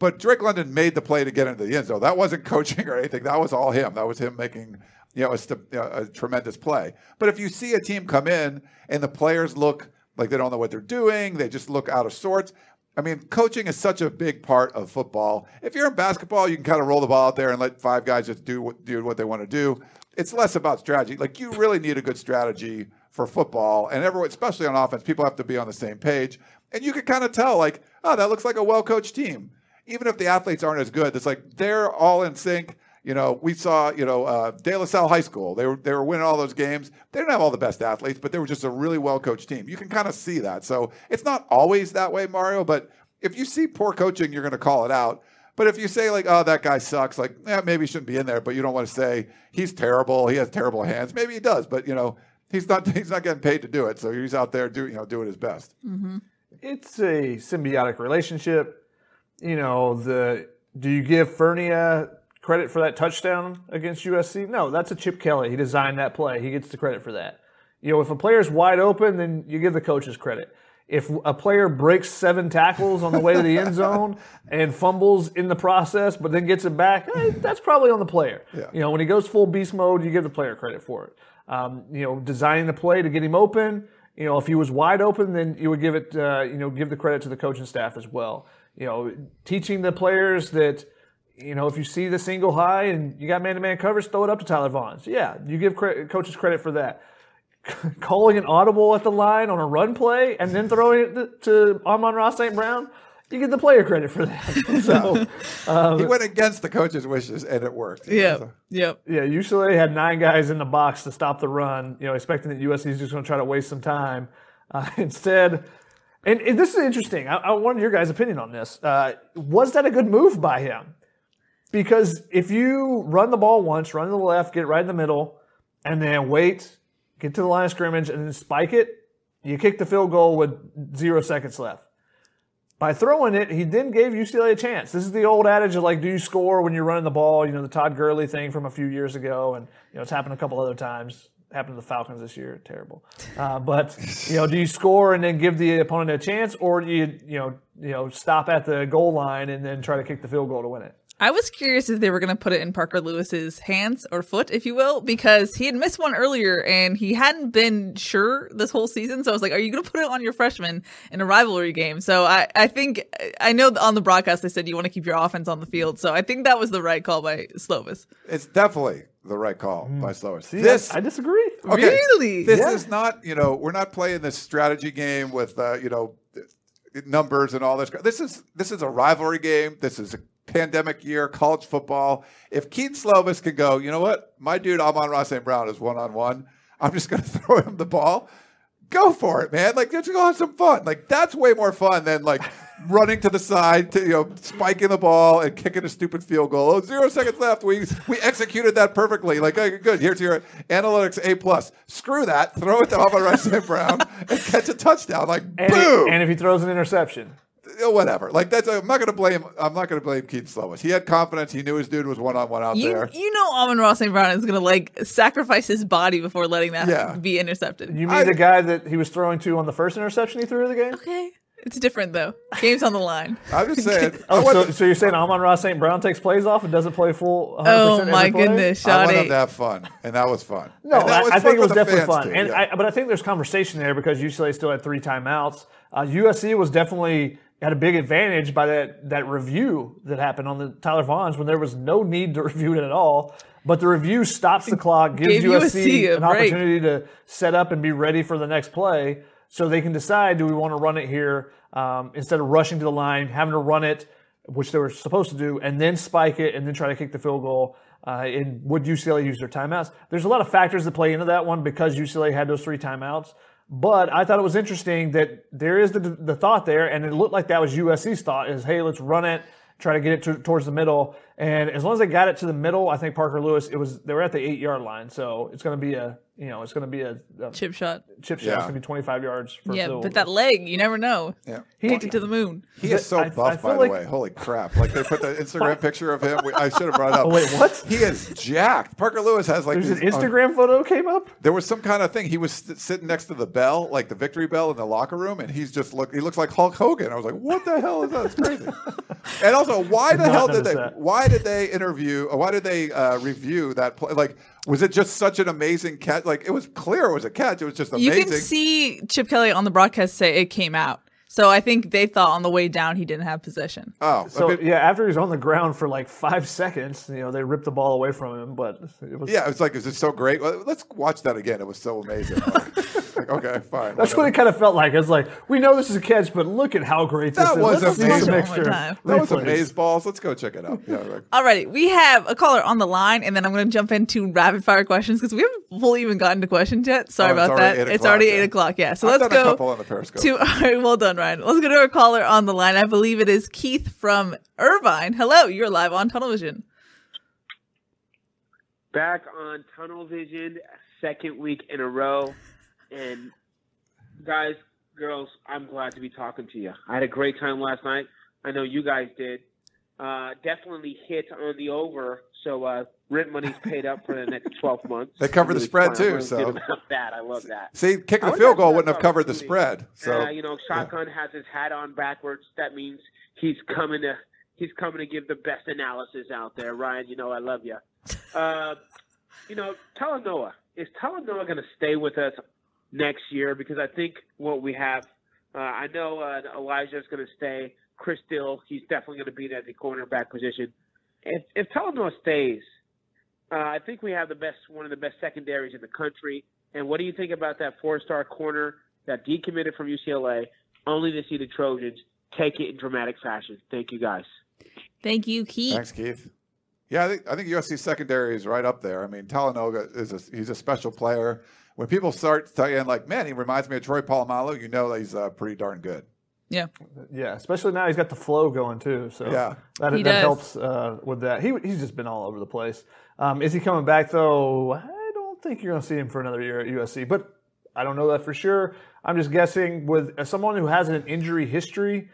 But Drake London made the play to get into the end zone. That wasn't coaching or anything. That was all him. That was him making you know a, a tremendous play. But if you see a team come in and the players look like they don't know what they're doing, they just look out of sorts. I mean, coaching is such a big part of football. If you're in basketball, you can kind of roll the ball out there and let five guys just do what, do what they want to do. It's less about strategy. Like you really need a good strategy for football, and everyone, especially on offense, people have to be on the same page. And you can kind of tell, like, oh, that looks like a well-coached team. Even if the athletes aren't as good, it's like they're all in sync. You know, we saw, you know, uh, De La Salle High School. They were they were winning all those games. They didn't have all the best athletes, but they were just a really well coached team. You can kind of see that. So it's not always that way, Mario. But if you see poor coaching, you're going to call it out. But if you say like, oh, that guy sucks, like, yeah, maybe he shouldn't be in there. But you don't want to say he's terrible. He has terrible hands. Maybe he does, but you know, he's not he's not getting paid to do it. So he's out there do you know doing his best. Mm-hmm. it's a symbiotic relationship. You know, the do you give Fernia credit for that touchdown against USC? No, that's a Chip Kelly. He designed that play. He gets the credit for that. You know, if a player's wide open, then you give the coaches credit. If a player breaks seven tackles on the way to the end zone and fumbles in the process, but then gets it back, eh, that's probably on the player. Yeah. You know, when he goes full beast mode, you give the player credit for it. Um, you know, designing the play to get him open. You know, if he was wide open, then you would give it. Uh, you know, give the credit to the coaching staff as well. You know, teaching the players that. You know, if you see the single high and you got man-to-man coverage, throw it up to Tyler Vaughn. So, yeah, you give cre- coaches credit for that. Calling an audible at the line on a run play and then throwing it to, to Amon-Ra St. Brown, you get the player credit for that. so, he went against the coach's wishes and it worked. Yeah. Yep. yeah, UCLA had nine guys in the box to stop the run, you know, expecting that USC is just going to try to waste some time. Uh, instead, and, and this is interesting. I, I wanted your guys' opinion on this. Uh, was that a good move by him? Because if you run the ball once, run to the left, get right in the middle, and then wait, get to the line of scrimmage, and then spike it, you kick the field goal with zero seconds left. By throwing it, he then gave UCLA a chance. This is the old adage of like, do you score when you're running the ball? You know, the Todd Gurley thing from a few years ago, and you know, it's happened a couple other times. Happened to the Falcons this year, terrible. Uh, but you know, do you score and then give the opponent a chance, or do you you know you know stop at the goal line and then try to kick the field goal to win it? I was curious if they were going to put it in Parker Lewis's hands or foot, if you will, because he had missed one earlier and he hadn't been sure this whole season. So I was like, are you going to put it on your freshman in a rivalry game? So I, I think, I know on the broadcast they said you want to keep your offense on the field. So I think that was the right call by Slovis. It's definitely the right call by Slovis. See, this I, I disagree. Okay. Really? This Yeah. is not, you know, we're not playing this strategy game with, uh, you know, numbers and all this. This is this is a rivalry game. This is a pandemic year, college football. If Kedon Slovis can go, you know what, my dude Amon-Ra St. Brown is one on one. I'm just going to throw him the ball. Go for it, man. Like let's go have some fun. Like that's way more fun than like running to the side, to, you know, spiking the ball and kicking a stupid field goal. Oh, zero seconds left. We we executed that perfectly. Like, okay, good. Here's your analytics A plus. Screw that. Throw it to Amon St. Brown and catch a touchdown. Like, And, boom. and if he throws an interception, whatever. Like that's. I'm not going to blame. I'm not going to blame Keith Slovis. He had confidence. He knew his dude was one on one out You, there. you know Amon-Ra St. Brown is going to like sacrifice his body before letting that Yeah. be intercepted. you mean the guy that he was throwing to on the first interception he threw of the game? okay. It's different though. Game's on the line. I'm just saying. Oh, want, so, so you're saying Amon-Ra St. Brown takes plays off and doesn't play full 100% Oh my play? goodness, I want him Sade. to have fun, and that was fun. No, And that I, was I fun think it was definitely fun, too, and yeah. I, but I think there's conversation there because UCLA still had three timeouts. Uh, USC was definitely had a big advantage by that that review that happened on the Tyler Vaughns when there was no need to review it at all. But the review stops the clock, gives USC, an break. opportunity to set up and be ready for the next play, so they can decide: do we want to run it here um, instead of rushing to the line, having to run it, which they were supposed to do, and then spike it and then try to kick the field goal. Uh, and would UCLA use their timeouts? There's a lot of factors that play into that one because UCLA had those three timeouts. But I thought it was interesting that there is the, the thought there, and it looked like that was USC's thought: is hey, let's run it, try to get it to, towards the middle. And as long as they got it to the middle, I think Parker Lewis, it was they were at the eight yard line, so it's going to be a you know it's going to be a, a Chip shot. chip shot. Yeah. It's going to be 25 yards. For Yeah, field but that leg, you never know. Yeah. He kicked it to the moon. He is so I- I buff, by like- the way. Holy crap! Like they put the Instagram picture of him. We, I should have brought it up. Oh, wait, what? He is jacked. Parker Lewis has like There's an these- uh, Instagram photo came up. there was some kind of thing. He was st- sitting next to the bell, like the victory bell in the locker room, and he's just look. He looks like Hulk Hogan. I was like, "What the hell is that? It's crazy." and also, why the hell did they? that. Why did they interview? Or why did they uh, review that play? Like, was it just such an amazing catch? Like, it was clear it was a catch. It was just amazing. You can see Chip Kelly on the broadcast say it came out. So I think they thought on the way down he didn't have possession. oh, So I mean, yeah, after he was on the ground for like five seconds, you know, they ripped the ball away from him. But it was yeah. It's like, is it so great? Let's watch that again. It was so amazing. Like, okay, fine. That's whatever. what it kind of felt like. It's like we know this is a catch, but look at how great this That is. was Let's see amazing. some extra. That was replays. amaze balls. Let's go check it out. Yeah, like, Alrighty, we have a caller on the line, and then I'm going to jump into rapid fire questions because we haven't fully even gotten to questions yet. Sorry Oh, about that. It's already eight o'clock. Yeah, so I've let's done a go couple on the Periscope. to. All right, well done, Ryan. Let's go to our caller on the line. I believe it is Keith from Irvine. Hello, you're live on Tunnel Vision. back on Tunnel Vision, second week in a row. And guys, girls, I'm glad to be talking to you. I had a great time last night. I know you guys did. Uh, definitely hit on the over, so uh, rent money's paid up for the next 12 months. They cover I'm the spread, fun. too, so- that. I love that. See, kicking the field goal wouldn't have covered the spread. So uh, you know, Shotgun has his hat on backwards. That means he's coming to he's coming to give the best analysis out there. Ryan, you know I love you. Uh, you know, Talanoa is Talanoa going to stay with us next year? Because I think what we have, uh, I know uh, is going to stay. Chris Dill, he's definitely going to be at the cornerback position. If if Talanoa stays, uh, I think we have the best one of the best secondaries in the country. And what do you think about that four-star corner that decommitted from UCLA, only to see the Trojans take it in dramatic fashion? Thank you, guys. Thank you, Keith. thanks, Keith. Yeah, I think I think USC secondary is right up there. I mean, Talanoa is a, he's a special player. When people start saying like, "Man, he reminds me of Troy Polamalu," you know that he's uh, pretty darn good. Yeah. Yeah, especially now he's got the flow going too. So Yeah. that, He that does. helps uh, with that. He he's just been all over the place. Um, is he coming back though? I don't think you're going to see him for another year at USC, but I don't know that for sure. I'm just guessing with as someone who has an injury history.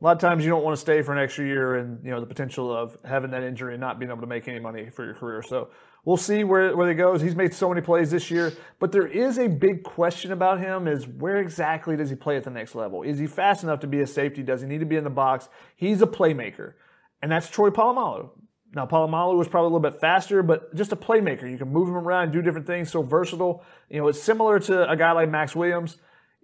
A lot of times you don't want to stay for an extra year, and you know the potential of having that injury and not being able to make any money for your career. So we'll see where where he goes. He's made so many plays this year, but there is a big question about him: is where exactly does he play at the next level? Is he fast enough to be a safety? Does he need to be in the box? He's a playmaker, and that's Troy Polamalu. Now Polamalu was probably a little bit faster, but just a playmaker. You can move him around, do different things. So versatile. You know, it's similar to a guy like Max Williams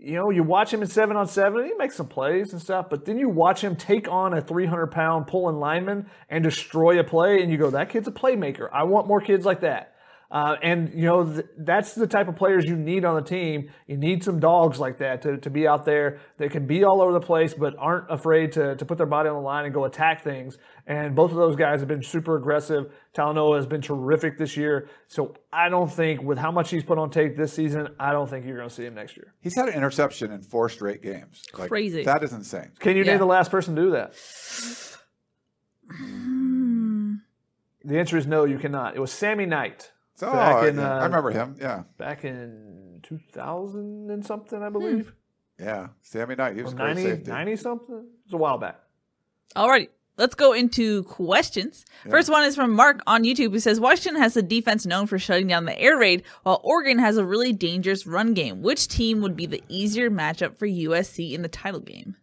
you know, you watch him in seven on seven, he makes some plays and stuff, but then you watch him take on a 300 pound pulling lineman and destroy a play, and you go, that kid's a playmaker. I want more kids like that. Uh, and you know th- that's the type of players you need on the team. You need some dogs like that to, to be out there that can be all over the place, but aren't afraid to, to put their body on the line and go attack things. And both of those guys have been super aggressive. Talanoa has been terrific this year. So I don't think with how much he's put on tape this season, I don't think you're going to see him next year. He's had an interception in four straight games. Like, Crazy. That is insane. Can you Yeah. name the last person to do that? The answer is no, you cannot. It was Sammy Knight. So Back in, yeah, uh, I remember him. Yeah, Back in 2000 and something, I believe. yeah. Sammy Knight. He was Or great 90, safety. 90 something? It's a while back. Alrighty. Let's go into questions. First one is from Mark on YouTube who says Washington has a defense known for shutting down the air raid, while Oregon has a really dangerous run game. Which team would be the easier matchup for USC in the title game?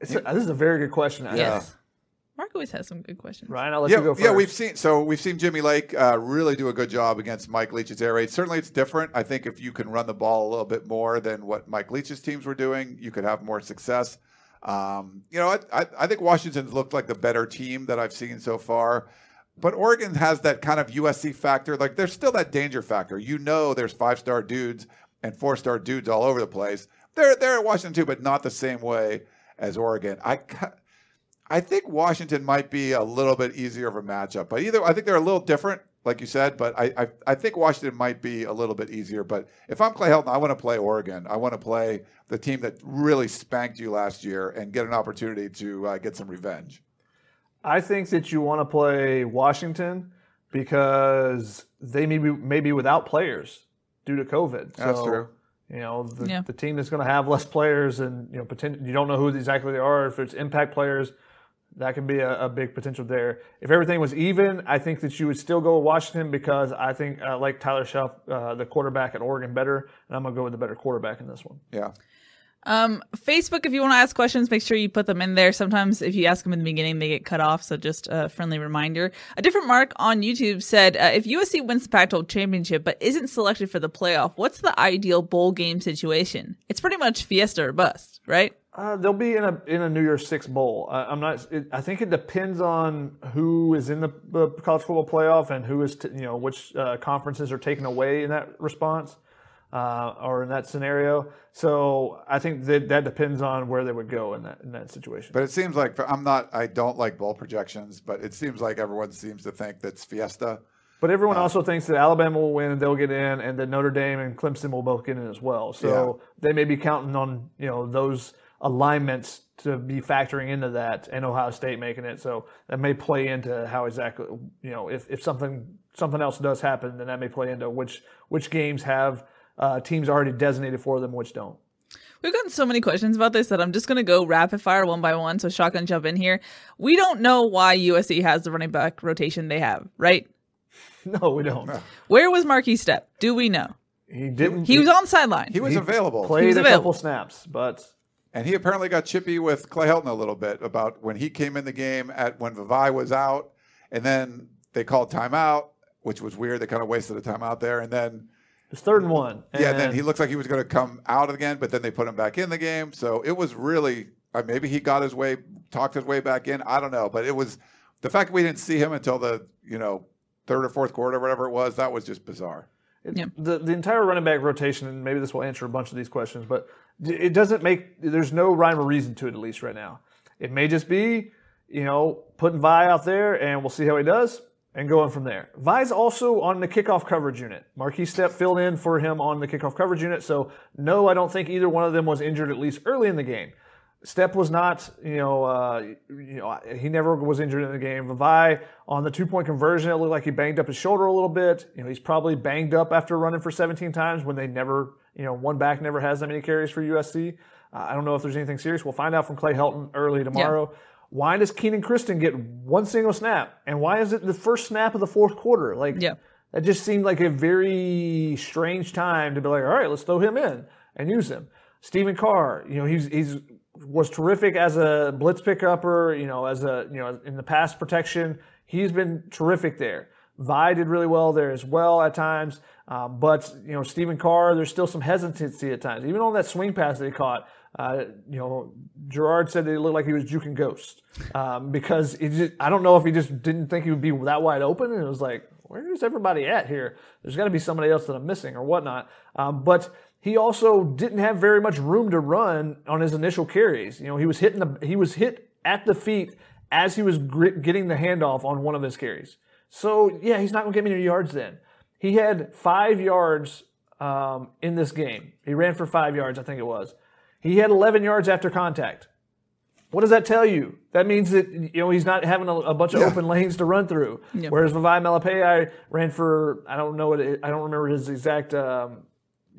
It's a, this is a very good question. actually. Yes. Mark always has some good questions. Ryan, I'll let yeah, you go first. yeah, we've seen so we've seen Jimmy Lake uh, really do a good job against Mike Leach's air raid. Certainly, it's different. I think if you can run the ball a little bit more than what Mike Leach's teams were doing, you could have more success. Um, you know, I, I, I think Washington's looked like the better team that I've seen so far. But Oregon has that kind of USC factor. Like, there's still that danger factor. You know, there's five star dudes and four star dudes all over the place. They're they're at Washington too, but not the same way as Oregon. I. ca- I think Washington might be a little bit easier of a matchup, but either I think they're a little different, like you said. But I, I, I think Washington might be a little bit easier. But if I'm Clay Helton, I want to play Oregon. I want to play the team that really spanked you last year and get an opportunity to uh, get some revenge. I think that you want to play Washington because they may be maybe without players due to COVID. That's true. You know, the, Yeah. the team that's going to have less players and you know, poten- you don't know who exactly they are. If it's impact players, that could be a, a big potential there. If everything was even, I think that you would still go with Washington because I think I like Tyler Shough, uh, the quarterback at Oregon, better, and I'm going to go with the better quarterback in this one. Yeah. Um, Facebook, if you want to ask questions, make sure you put them in there. Sometimes if you ask them in the beginning, they get cut off. So just a friendly reminder. A different Mark on YouTube said, uh, if USC wins the Pac-12 championship but isn't selected for the playoff, what's the ideal bowl game situation? It's pretty much fiesta or bust, right? Uh, they'll be in a in a New Year's Six bowl. I, I'm not. It, I think it depends on who is in the, the college football playoff and who is t- you know which uh, conferences are taken away in that response uh, or in that scenario. So I think that that depends on where they would go in that in that situation. But it seems like I'm not. I don't like bowl projections, but it seems like everyone seems to think that's Fiesta. But everyone also thinks that Alabama will win and they'll get in, and that Notre Dame and Clemson will both get in as well. So they may be counting on you know those alignments to be factoring into that, and Ohio State making it. So that may play into how exactly you know if, if something something else does happen, then that may play into which which games have uh, teams already designated for them, which don't. We've gotten so many questions about this that I'm just going to go rapid fire one by one. So shotgun jump in here. We don't know why USC has the running back rotation they have, right? No, we don't. Where was Marquis Stepp? Do we know? He didn't. He was on sideline. He was available. played was a couple snaps, but And he apparently got chippy with Clay Helton a little bit about when he came in the game at when Vavae was out, and then they called timeout, which was weird. They kind of wasted a timeout there, and then it's third and one. yeah, and then he looks like he was going to come out again, but then they put him back in the game. So it was really uh, maybe he got his way, talked his way back in. I don't know, but it was the fact that we didn't see him until the you know third or fourth quarter, whatever it was. That was just bizarre. The the entire running back rotation, and maybe this will answer a bunch of these questions, but it doesn't make. There's no rhyme or reason to it, at least right now. It may just be, you know, putting Vi out there, and we'll see how he does, and going from there. Vi's also on the kickoff coverage unit. Marquis Stepp filled in for him on the kickoff coverage unit, so no, I don't think either one of them was injured at least early in the game. Stepp was not, you know, uh, you know, he never was injured in the game. Vavae on the two point conversion, it looked like he banged up his shoulder a little bit. You know, he's probably banged up after running for 17 times when they never, you know, one back never has that many carries for USC. Uh, I don't know if there's anything serious. We'll find out from Clay Helton early tomorrow. Why does Kenan Christon get one single snap? And why is it the first snap of the fourth quarter? Like, Yeah. that just seemed like a very strange time to be like, all right, let's throw him in and use him. Stephen Carr, you know, he's he's was terrific as a blitz pickupper, you know, as a you know in the pass protection. He's been terrific there. Vi did really well there as well at times, um, but you know Stephen Carr, there's still some hesitancy at times, even on that swing pass that he caught. Uh, you know, Gerard said that it looked like he was juking ghost um, because he just, I don't know if he just didn't think he would be that wide open, and it was like, where's everybody at here? There's got to be somebody else that I'm missing or whatnot. Um, but he also didn't have very much room to run on his initial carries. You know, he was hitting the he was hit at the feet as he was getting the handoff on one of his carries. So yeah, he's not going to get many yards then. He had five yards um, in this game. He ran for five yards, I think it was. He had 11 yards after contact. What does that tell you? That means that you know he's not having a, a bunch of Yeah. open lanes to run through. Yep. Whereas Vavae Malepeai ran for I don't know what it, I don't remember his exact um,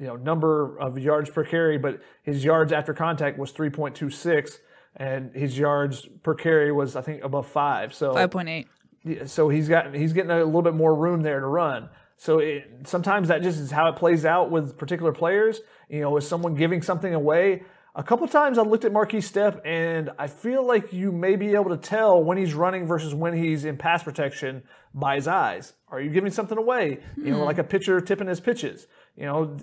you know number of yards per carry, but his yards after contact was 3.26, and his yards per carry was I think above five. So Five point eight. yeah, so he's got he's getting a little bit more room there to run. So it, sometimes that just is how it plays out with particular players. You know, with someone giving something away. A couple times I looked at Marquis Stepp and I feel like you may be able to tell when he's running versus when he's in pass protection by his eyes. Are you giving something away? You know, Hmm. like a pitcher tipping his pitches. You know,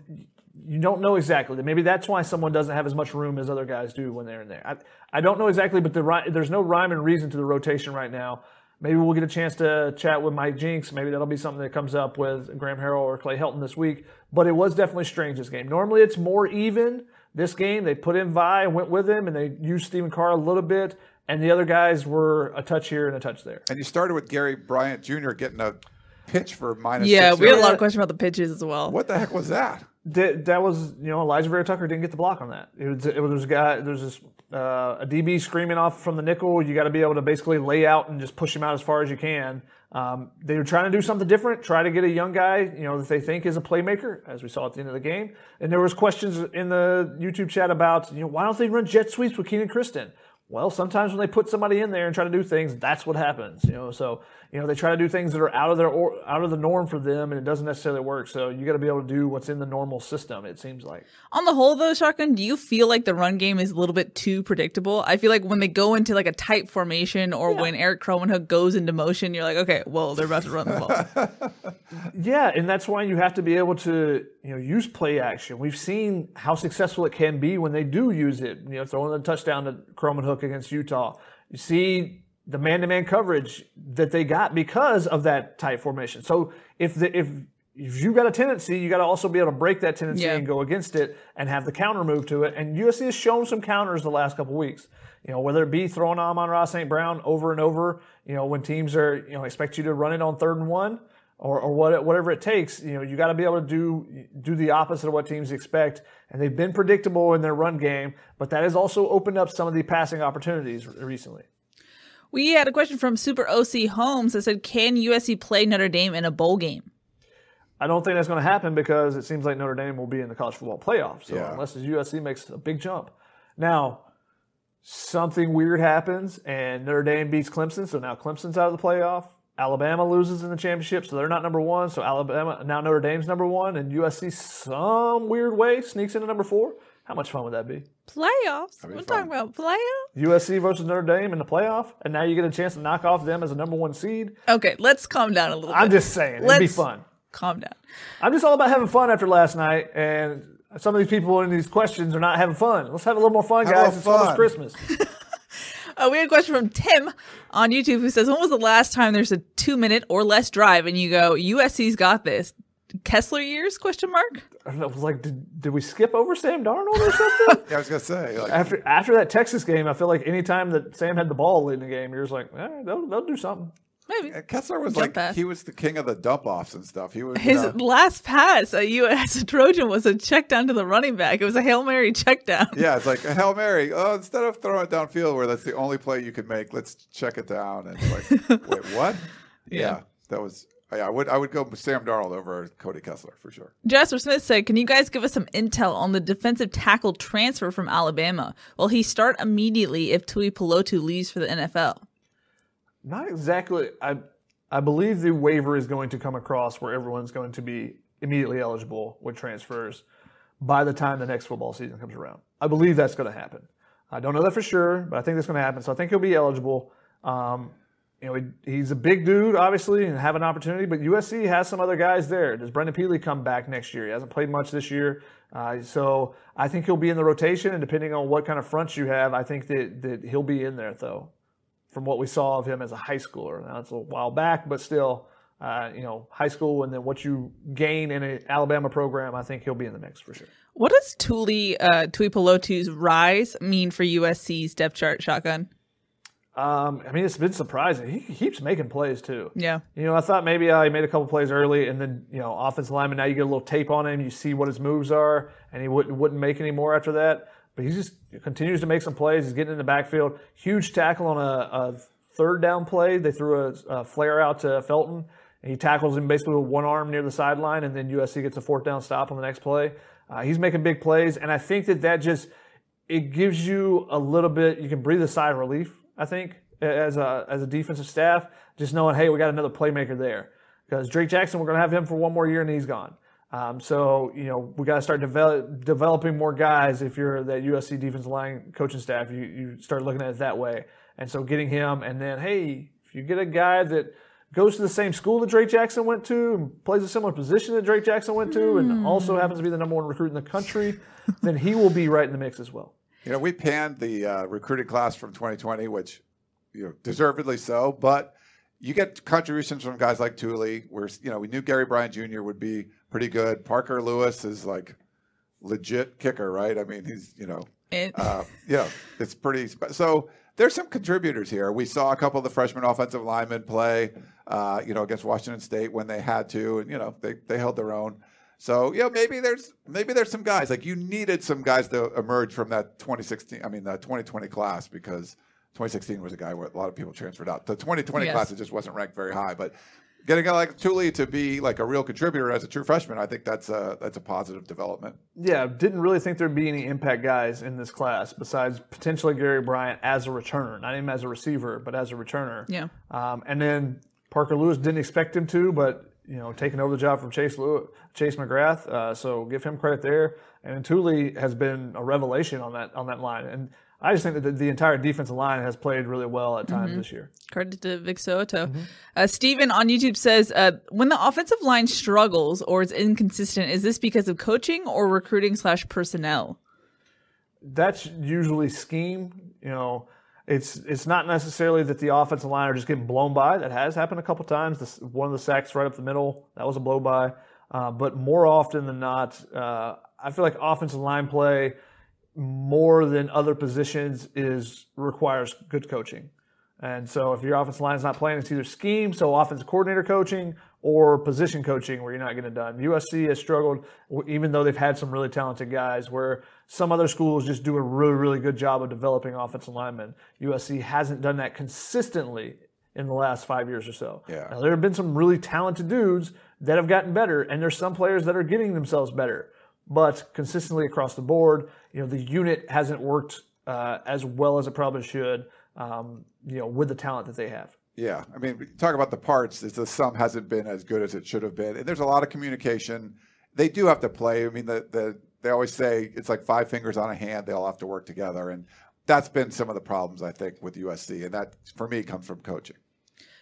you don't know exactly. Maybe that's why someone doesn't have as much room as other guys do when they're in there. I, I don't know exactly, but the, there's no rhyme and reason to the rotation right now. Maybe we'll get a chance to chat with Mike Jinks. Maybe that'll be something that comes up with Graham Harrell or Clay Helton this week. But it was definitely strange this game. Normally it's more even. This game they put in Vi and went with him, and they used Stephen Carr a little bit, and the other guys were a touch here and a touch there. And you started with Gary Bryant Jr. getting a pitch for minus. Yeah, six we had a lot of questions about the pitches as well. What the heck was that? that, that was you know Alijah Vera-Tucker didn't get the block on that. It was it was a guy there's this uh, a DB screaming off from the nickel. You got to be able to basically lay out and just push him out as far as you can. Um, they were trying to do something different, try to get a young guy you know that they think is a playmaker, as we saw at the end of the game. And there was questions in the YouTube chat about you know why don't they run jet sweeps with Kenan Christon? Well, sometimes when they put somebody in there and try to do things, that's what happens. You know, so you know they try to do things that are out of their or, out of the norm for them, and it doesn't necessarily work. So you got to be able to do what's in the normal system. It seems like. On the whole, though, Shotgun, do you feel like the run game is a little bit too predictable? I feel like when they go into like a tight formation or when Erik Krommenhoek goes into motion, you're like, okay, well, they're about to run the ball. Yeah, and that's why you have to be able to you know use play action. We've seen how successful it can be when they do use it. You know, throwing the touchdown to Croman Hook against Utah. You see the man-to-man coverage that they got because of that tight formation. So if the if if you've got a tendency, you got to also be able to break that tendency Yeah. and go against it and have the counter move to it. And USC has shown some counters the last couple weeks. You know, whether it be throwing Amon-Ra St. Brown over and over, you know, when teams are, you know, expect you to run it on third and one or, or what, whatever it takes, you know, you got to be able to do, do the opposite of what teams expect. And they've been predictable in their run game, but that has also opened up some of the passing opportunities recently. we had a question from Super OC Holmes that said, can USC play Notre Dame in a bowl game? I don't think that's going to happen because it seems like Notre Dame will be in the college football playoff. So Yeah. unless USC makes a big jump. Now, something weird happens and Notre Dame beats Clemson, so now Clemson's out of the playoff. Alabama loses in the championship, so they're not number one. So Alabama now Notre Dame's number one, and USC some weird way sneaks into number four. How much fun would that be? Playoffs? be We're fun. talking about playoffs? USC versus Notre Dame in the playoff, and now you get a chance to knock off them as a number one seed. Okay, let's calm down a little I'm bit. just saying, it'd be fun. Calm down. I'm just all about having fun after last night, and some of these people in these questions are not having fun. Let's have a little more fun, Have guys. little It's almost. Christmas. We had a question from Tim on YouTube who says, "When was the last time there's a two minute or less drive and you go USC's got this?" Kessler years? Question mark. I don't know, it was like, did, did we skip over Sam Darnold or something? Yeah, I was gonna say. Like, after after that Texas game, I feel like any time that Sam had the ball late in the game, you're just like, eh, they'll, they'll do something. Maybe uh, Kessler was Jump like pass. he was the king of the dump offs and stuff. He was you his know, last pass at US Trojan was a check down to the running back. It was a hail mary check down. Yeah, it's like a Hail Mary. Oh, instead of throwing it downfield where that's the only play you can make, let's check it down. And like, wait, what? Yeah. that was. Yeah, I would I would go Sam Darnold over Cody Kessler for sure. Jasper Smith said, "Can you guys give us some intel on the defensive tackle transfer from Alabama? Will he start immediately if Tui Pelotu leaves for the NFL?" Not exactly. I I believe the waiver is going to come across where everyone's going to be immediately eligible with transfers by the time the next football season comes around. I believe that's going to happen. I don't know that for sure, but I think that's going to happen. So I think he'll be eligible. Um, you know, he, he's a big dude, obviously, and have an opportunity. But USC has some other guys there. Does Brandon Pili come back next year? He hasn't played much this year, uh, so I think he'll be in the rotation. And depending on what kind of fronts you have, I think that that he'll be in there though from what we saw of him as a high schooler. Now it's a while back, but still, uh, you know, high school and then what you gain in an Alabama program, I think he'll be in the mix for sure. What does Tuli uh, Tuipulotu's rise mean for USC's depth chart shotgun? Um, I mean, it's been surprising. He keeps making plays too. Yeah. You know, I thought maybe uh, he made a couple plays early, and then you know, offensive lineman. Now you get a little tape on him, you see what his moves are, and he wouldn't wouldn't make any more after that. But he just continues to make some plays. He's getting in the backfield. Huge tackle on a, a third down play. They threw a, a flare out to Felton, and he tackles him basically with one arm near the sideline, and then USC gets a fourth down stop on the next play. Uh, he's making big plays, and I think that that just it gives you a little bit. You can breathe a sigh of relief. I think as a as a defensive staff, just knowing, hey, we got another playmaker there. Because Drake Jackson, we're going to have him for one more year, and he's gone. Um, so you know we got to start develop, developing more guys. If you're that USC defensive line coaching staff, you you start looking at it that way. And so getting him, and then hey, if you get a guy that goes to the same school that Drake Jackson went to and plays a similar position that Drake Jackson went to, and also happens to be the number one recruit in the country, then he will be right in the mix as well. You know, we panned the uh, recruiting class from 2020, which you know deservedly so, but you get contributions from guys like Tuli, where you know we knew Gary Bryant Jr. would be pretty good. Parker Lewis is like legit kicker, right? I mean, he's you know, It- uh, yeah, it's pretty. Spe- so there's some contributors here. We saw a couple of the freshman offensive linemen play, uh, you know, against Washington State when they had to, and you know, they they held their own. So yeah, maybe there's maybe there's some guys like you needed some guys to emerge from that 2016. I mean, the 2020 class because 2016 was a guy where a lot of people transferred out. The 2020 Yes. class it just wasn't ranked very high, but getting a guy like Tuli to be like a real contributor as a true freshman, I think that's a that's a positive development. Yeah, didn't really think there'd be any impact guys in this class besides potentially Gary Bryant as a returner, not even as a receiver, but as a returner. Yeah. Um, and then Parker Lewis didn't expect him to, but you know, taking over the job from Chase Lewis, Chase McGrath. Uh, so give him credit there. And Tuli has been a revelation on that on that line. And I just think that the, the entire defensive line has played really well at times Mhm. this year. Credit to Vic So'oto. Uh, Steven on YouTube says, uh, when the offensive line struggles or is inconsistent, is this because of coaching or recruiting slash personnel? that's usually scheme. You know, it's it's not necessarily that the offensive line are just getting blown by. That has happened a couple times. This, one of the sacks right up the middle that was a blow by. Uh, but more often than not, uh, I feel like offensive line play more than other positions is requires good coaching. And so if your offensive line is not playing, it's either scheme, so offensive coordinator coaching, or position coaching where you're not getting it done. USC has struggled, even though they've had some really talented guys, where some other schools just do a really, really good job of developing offensive linemen. USC hasn't done that consistently in the last five years or so. Yeah. Now, there have been some really talented dudes that have gotten better, and there's some players that are getting themselves better. But consistently across the board, you know, the unit hasn't worked uh, as well as it probably should, um, you know, with the talent that they have. Yeah, I mean, talk about the parts. It's the sum hasn't been as good as it should have been, and there's a lot of communication. They do have to play. I mean, the the they always say it's like five fingers on a hand. They all have to work together, and that's been some of the problems I think with USC, and that for me comes from coaching.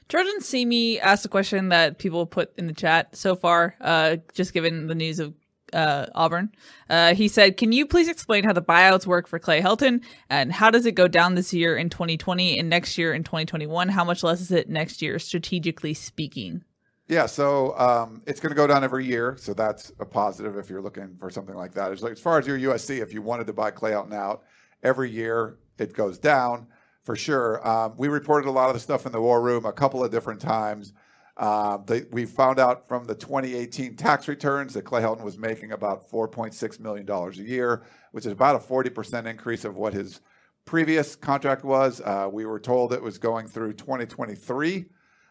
Trojan See Me asked a question that people put in the chat so far, uh, just given the news of uh, Auburn. Uh, he said, Can you please explain how the buyouts work for Clay Helton and how does it go down this year in 2020 and next year in 2021? How much less is it next year, strategically speaking? Yeah, so um, it's going to go down every year, so that's a positive if you're looking for something like that. Like, as far as your USC, if you wanted to buy Clay Helton out, every year it goes down for sure. Um, we reported a lot of the stuff in the war room a couple of different times. Uh, we found out from the 2018 tax returns that Clay Helton was making about 4.6 million dollars a year, which is about a 40 percent increase of what his previous contract was. Uh, we were told it was going through 2023.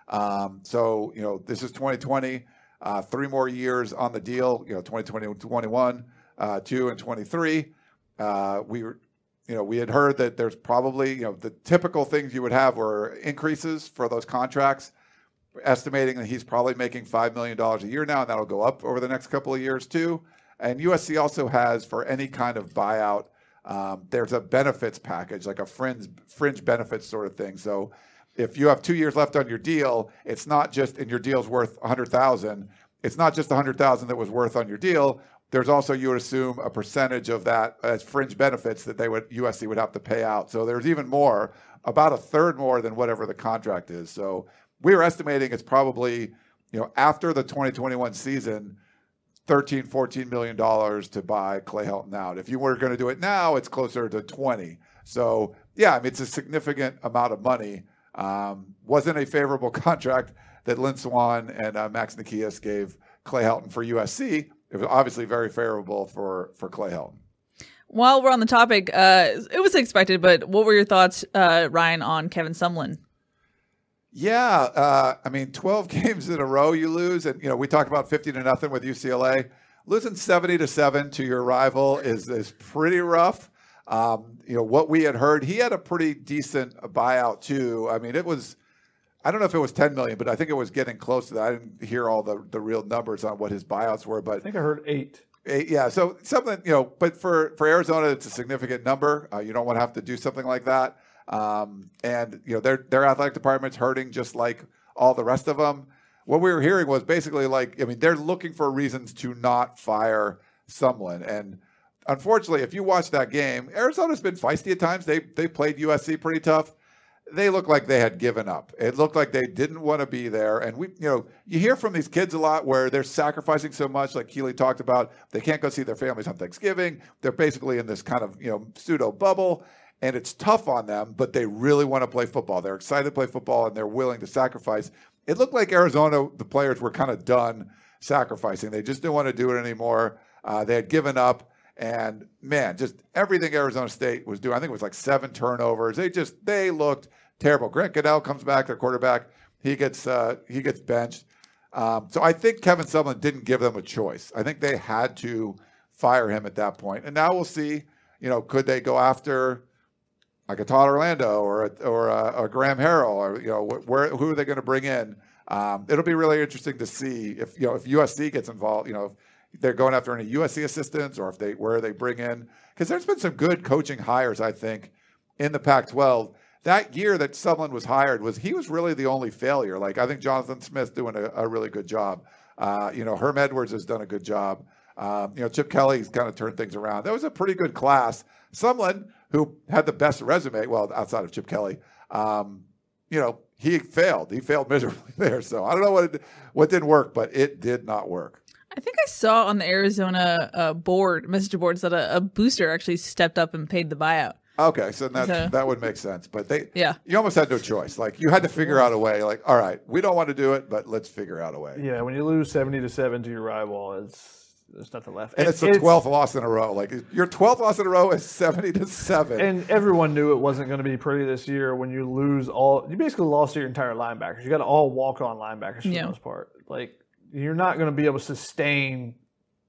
Um, so, you know, this is 2020, uh, three more years on the deal, you know, 2020, 21, uh, two and 23. Uh, we were, you know, we had heard that there's probably, you know, the typical things you would have were increases for those contracts, estimating that he's probably making $5 million a year now, and that'll go up over the next couple of years too. And USC also has, for any kind of buyout, um, there's a benefits package, like a fringe, fringe benefits sort of thing. So if you have two years left on your deal, it's not just, and your deal's worth 100000 it's not just 100000 that was worth on your deal. There's also, you would assume, a percentage of that as fringe benefits that they would USC would have to pay out. So there's even more, about a third more than whatever the contract is. So we were estimating it's probably you know, after the 2021 season, 13, 14 million dollars to buy Clay Helton out. If you were going to do it now, it's closer to 20. So yeah, I mean, it's a significant amount of money. Um, wasn't a favorable contract that Lynn Swann and uh, Max Nikias gave Clay Helton for USC. It was obviously very favorable for for Clay Helton. While we're on the topic, uh, it was expected, but what were your thoughts, uh, Ryan, on Kevin Sumlin? Yeah, uh, I mean, 12 games in a row you lose, and you know we talked about 50 to nothing with UCLA. Losing 70 to seven to your rival is is pretty rough. Um, you know what we had heard, he had a pretty decent buyout too. I mean, it was. I don't know if it was 10 million, but I think it was getting close to that. I didn't hear all the, the real numbers on what his buyouts were, but I think I heard eight. eight yeah, so something you know, but for for Arizona, it's a significant number. Uh, you don't want to have to do something like that. Um, and you know their their athletic department's hurting just like all the rest of them. What we were hearing was basically like, I mean, they're looking for reasons to not fire someone. And unfortunately, if you watch that game, Arizona's been feisty at times. They they played USC pretty tough. They looked like they had given up. It looked like they didn't want to be there. And we, you know, you hear from these kids a lot where they're sacrificing so much, like Keely talked about. They can't go see their families on Thanksgiving. They're basically in this kind of you know pseudo bubble and it's tough on them, but they really want to play football. They're excited to play football and they're willing to sacrifice. It looked like Arizona, the players were kind of done sacrificing. They just didn't want to do it anymore. Uh, they had given up. And man, just everything Arizona State was doing, I think it was like seven turnovers. They just they looked terrible. Grant Gunnell comes back, their quarterback. He gets uh, he gets benched. Um, so I think Kevin Sumlin didn't give them a choice. I think they had to fire him at that point. And now we'll see. You know, could they go after like a Todd Orlando or a, or a, a Graham Harrell or you know where who are they going to bring in? Um, it'll be really interesting to see if you know if USC gets involved. You know if they're going after any USC assistants or if they where they bring in because there's been some good coaching hires I think in the Pac-12. That year that Sumlin was hired was he was really the only failure. Like I think Jonathan Smith doing a, a really good job. Uh, you know Herm Edwards has done a good job. Um, you know Chip Kelly's kind of turned things around. That was a pretty good class. Sumlin who had the best resume, well, outside of Chip Kelly, um, you know, he failed. He failed miserably there. So I don't know what it, what didn't work, but it did not work. I think I saw on the Arizona uh, board, message boards, that a, a, booster actually stepped up and paid the buyout. Okay, so that so, that would make sense. But they, yeah, you almost had no choice. Like you had to figure out a way. Like, all right, we don't want to do it, but let's figure out a way. Yeah, when you lose seventy to seven to your rival, it's there's nothing left. And, it's the twelfth loss in a row. Like your twelfth loss in a row is seventy to seven. And everyone knew it wasn't going to be pretty this year. When you lose all, you basically lost your entire linebackers. You got all walk on linebackers for yeah. the most part. Like you're not going to be able to sustain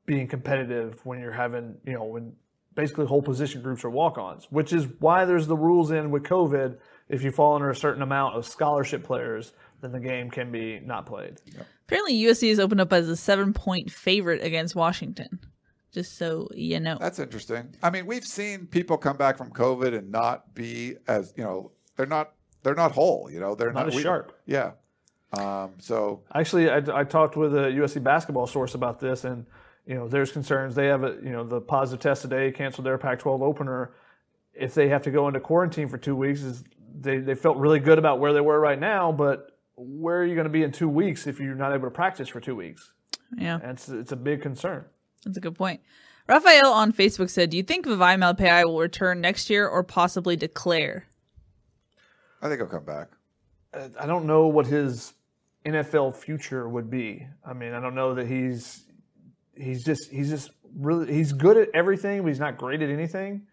being competitive when you're having, you know, when basically whole position groups are walk ons, which is why there's the rules in with COVID. If you fall under a certain amount of scholarship players, then the game can be not played. Yep. Apparently, USC is opened up as a seven point favorite against Washington. Just so you know. That's interesting. I mean, we've seen people come back from COVID and not be as you know they're not they're not whole. You know they're not, not as sharp. Yeah. Um, so actually, I, I talked with a USC basketball source about this, and you know there's concerns. They have a you know the positive test today canceled their Pac-12 opener. If they have to go into quarantine for two weeks, is they they felt really good about where they were right now, but where are you going to be in two weeks if you're not able to practice for two weeks? Yeah, and it's it's a big concern. That's a good point. Raphael on Facebook said, "Do you think Vavae Malepeai will return next year or possibly declare?" I think he'll come back. I don't know what his NFL future would be. I mean, I don't know that he's he's just he's just really he's good at everything, but he's not great at anything.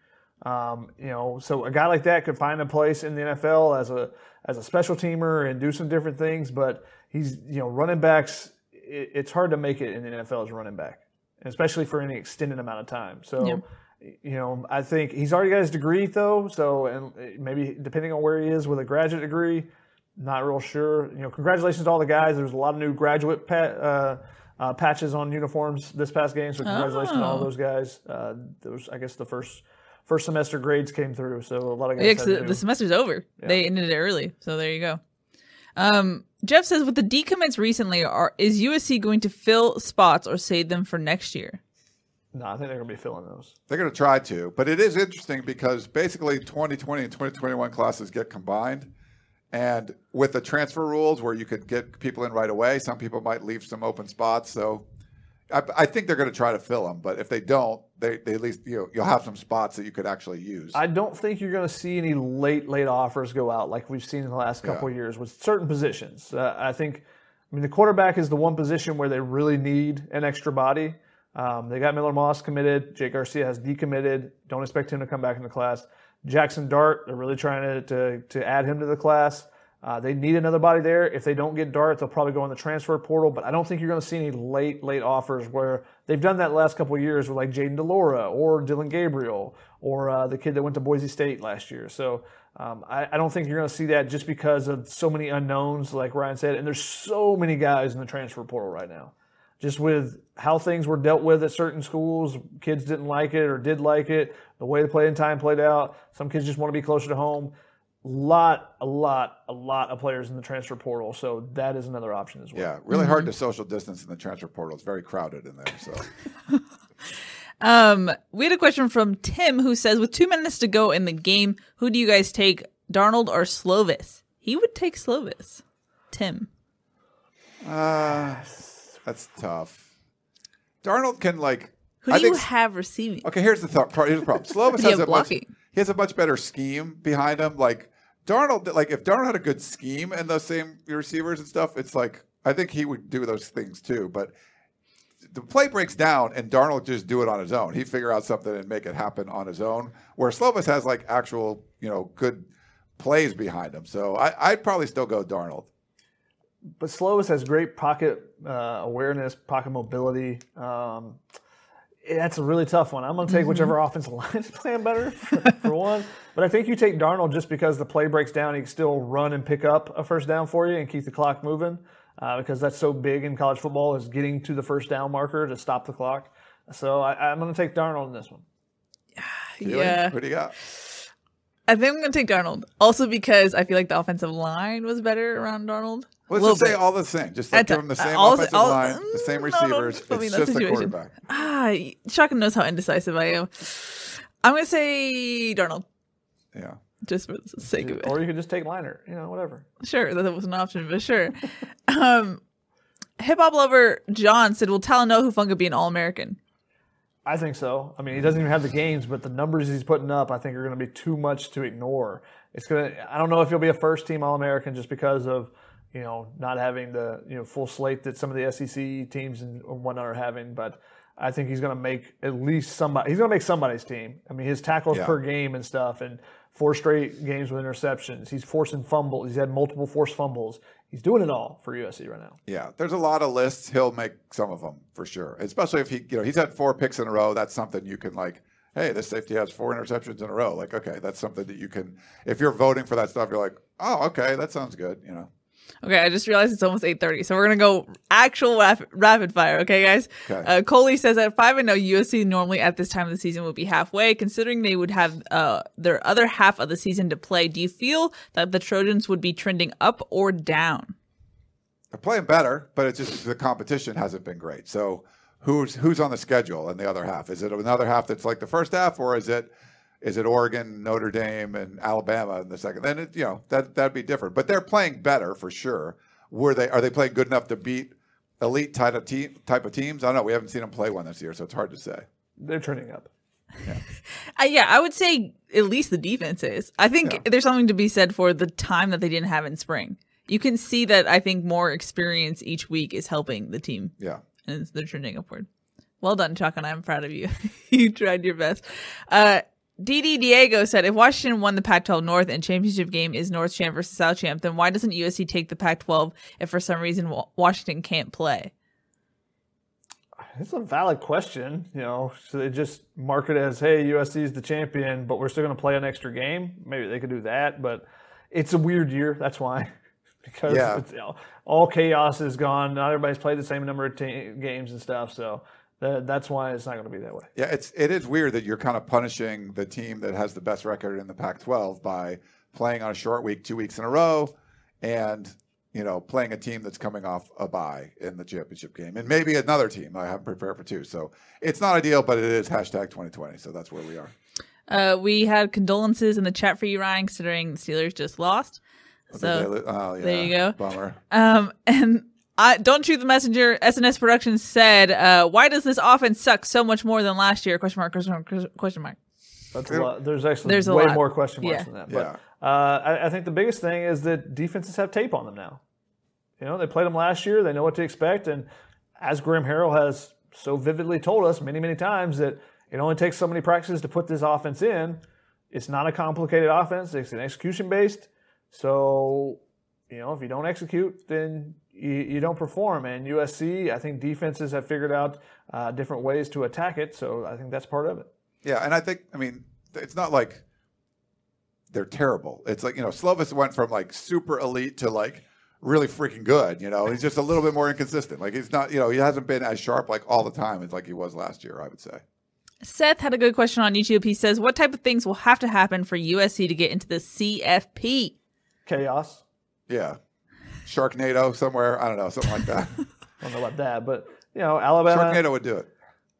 Um, you know, so a guy like that could find a place in the NFL as a as a special teamer and do some different things. But he's you know running backs. It, it's hard to make it in the NFL as a running back, especially for any extended amount of time. So. Yep. You know, I think he's already got his degree though, so and maybe depending on where he is with a graduate degree, not real sure. You know, congratulations to all the guys. There's a lot of new graduate pat, uh, uh, patches on uniforms this past game, so congratulations oh. to all oh. those guys. Uh, there was, I guess, the first first semester grades came through, so a lot of guys. Yeah, the, the, semester's over. Yeah. They ended it early, so there you go. Um, Jeff says, with the decommits recently, are is USC going to fill spots or save them for next year? No, I think they're going to be filling those. They're going to try to, but it is interesting because basically 2020 and 2021 classes get combined, And with the transfer rules where you could get people in right away, some people might leave some open spots. So I, I think they're going to try to fill them. But if they don't, they, they at least you know, you'll have some spots that you could actually use. I don't think you're going to see any late late offers go out like we've seen in the last couple of years with certain positions. Uh, I think, I mean, the quarterback is the one position where they really need an extra body. Um, they got Miller Moss committed. Jake Garcia has decommitted. Don't expect him to come back in the class. Jackson Dart, they're really trying to, to, to add him to the class. Uh, they need another body there. If they don't get Dart, they'll probably go in the transfer portal. But I don't think you're going to see any late, late offers where they've done that last couple years with like Jaden Delora or Dillon Gabriel or uh, the kid that went to Boise State last year. So um, I, I, don't think you're going to see that just because of so many unknowns, like Ryan said. And there's so many guys in the transfer portal right now. Just with how things were dealt with at certain schools, kids didn't like it or did like it. The way the play and time played out, some kids just want to be closer to home lot, a lot, a lot of players in the transfer portal. So that is another option as well. Yeah, really mm-hmm. hard to social distance in the transfer portal. It's very crowded in there. So. um, we had a question from Tim who says, with two minutes to go in the game, who do you guys take, Darnold or Slovis? He would take Slovis. Tim. Uh, that's tough. Darnold can like. Who do I you think, have receiving? Okay, here's the th- here's the problem. Slovis has a much, he has a much better scheme behind him. Like Darnold, like if Darnold had a good scheme and those same receivers and stuff, it's like I think he would do those things too. But the play breaks down and Darnold just do it on his own. He figure out something and make it happen on his own. Where Slovis has like actual, you know, good plays behind him. So I, would probably still go Darnold. But Slovis has great pocket uh, awareness, pocket mobility. Um, that's a really tough one. I'm going to take mm-hmm. whichever offensive line is playing better for, for, one. But I think you take Darnold just because the play breaks down. He can still run and pick up a first down for you and keep the clock moving uh, because that's so big in college football is getting to the first down marker to stop the clock. So I, am going to take Darnold in this one. Yeah. What do you got? I think I'm going to take Darnold. Also because I feel like the offensive line was better around Darnold. Let's just say all the same. Just like give them the same all, offensive all, line, the same receivers. No, it's just the quarterback. Ah, Shotgun knows how indecisive I am. I'm going to say Darnold. Yeah. Just for the sake of it. Or you could just take Liner. You know, whatever. Sure, that was an option, but sure. um, Hip hop lover John said, "Will Talanoa Hufanga be an All American?" I think so. I mean, he doesn't even have the games, but the numbers he's putting up, I think, are going to be too much to ignore. It's going to. I don't know if he'll be a first team All American just because of you know, not having the you know full slate that some of the SEC teams and whatnot are having. But I think he's going to make at least somebody. He's going to make somebody's team. I mean, his tackles yeah. per game and stuff, and four straight games with interceptions. He's forcing fumbles. He's had multiple forced fumbles. He's doing it all for USC right now. Yeah, there's a lot of lists. He'll make some of them for sure. Especially if he, you know, he's had four picks in a row. That's something you can like. Hey, this safety has four interceptions in a row. Like, okay, that's something that you can. If you're voting for that stuff, you're like, oh, okay, that sounds good. You know. Okay, I just realized it's almost 8.30, so we're going to go actual rapid, rapid fire, okay, guys? Okay. Uh, Coley says at 5 and 0, USC normally at this time of the season would be halfway. Considering they would have uh, their other half of the season to play, do you feel that the Trojans would be trending up or down? They're playing better, but it's just the competition hasn't been great. So who's who's on the schedule in the other half? Is it another half that's like the first half, or is it – is it Oregon, Notre Dame, and Alabama in the second? Then it, you know that that'd be different. But they're playing better for sure. Were they? Are they playing good enough to beat elite type of team type of teams? I don't know. We haven't seen them play one this year, so it's hard to say. They're turning up. Yeah. uh, yeah, I would say at least the defense is. I think yeah. there's something to be said for the time that they didn't have in spring. You can see that I think more experience each week is helping the team. Yeah. And they're trending upward. Well done, Chuck, and I'm proud of you. you tried your best. Uh, DD Diego said, if Washington won the Pac-12 North and championship game is North Champ versus South Champ, then why doesn't USC take the Pac-12 if for some reason Washington can't play? It's a valid question. You know, so they just mark it as, hey, USC is the champion, but we're still going to play an extra game. Maybe they could do that, but it's a weird year. That's why. because yeah. you know, all chaos is gone. Not everybody's played the same number of t- games and stuff. So that, that's why it's not going to be that way. Yeah, it's it is weird that you're kind of punishing the team that has the best record in the Pac-12 by playing on a short week, two weeks in a row, and you know playing a team that's coming off a bye in the championship game, and maybe another team I haven't prepared for two. So it's not ideal, but it is hashtag 2020. So that's where we are. Uh, we had condolences in the chat for you, Ryan, considering the Steelers just lost. So Did they lo- oh, there you go. Bummer. Um, and I don't shoot the messenger. SNS Productions said, uh, "Why does this offense suck so much more than last year?" Question mark. Question mark. Question mark. That's a lot. There's actually There's a way lot. more question marks Yeah. than that. But uh, I, I think the biggest thing is that defenses have tape on them now. You know, they played them last year. They know what to expect. And as Graham Harrell has so vividly told us many, many times, that it only takes so many practices to put this offense in. It's not a complicated offense. It's an execution based. So, you know, if you don't execute, then you, you don't perform. And USC, I think defenses have figured out uh, different ways to attack it. So I think that's part of it. Yeah, and I think I mean it's not like they're terrible. It's like you know Slovis went from like super elite to like really freaking good. You know, he's just a little bit more inconsistent. Like he's not you know he hasn't been as sharp like all the time as like he was last year. I would say. Seth had a good question on YouTube. He says, "What type of things will have to happen for USC to get into the CFP?" Chaos. Yeah, Sharknado somewhere. I don't know something like that. I don't know about that, but you know, Alabama. Sharknado would do it.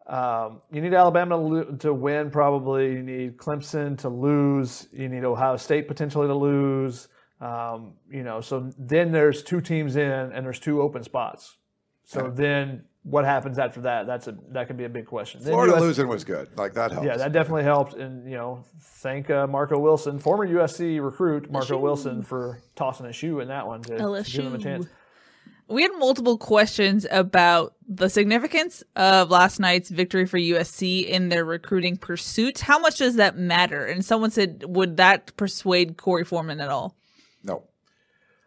Um, you need Alabama to, lo- to win, probably. You need Clemson to lose. You need Ohio State potentially to lose. Um, you know, so then there's two teams in, and there's two open spots. So then, what happens after that? That's a that could be a big question. Then Florida US losing was good. Like that helps. Yeah, that definitely helped. And you know, thank uh, Marco Wilson, former USC recruit Marco Wilson, for tossing a shoe in that one to, to give him a chance. We had multiple questions about the significance of last night's victory for USC in their recruiting pursuits. How much does that matter? And someone said, would that persuade Korey Foreman at all? No,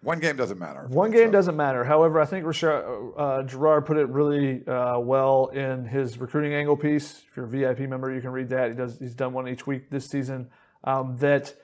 one game doesn't matter. One game doesn't matter. However, I think Rashad, uh, Gerard put it really uh, well in his recruiting angle piece. If you're a VIP member, you can read that. He does. He's done one each week this season. Um, that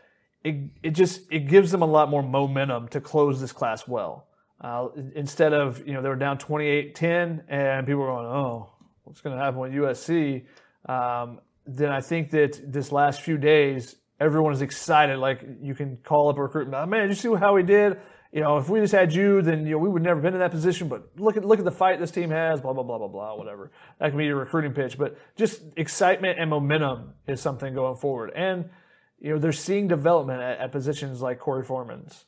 it it just it gives them a lot more momentum to close this class well. Uh, instead of you know they were down 28-10 and people were going, oh, what's going to happen with USC? Um, then I think that this last few days everyone is excited. Like you can call up a recruitment. "Oh, Man, did you see how we did? You know, if we just had you, then you know we would never been in that position. But look at look at the fight this team has. Blah blah blah blah blah. Whatever that can be your recruiting pitch. But just excitement and momentum is something going forward. And you know they're seeing development at, at positions like Korey Foreman's.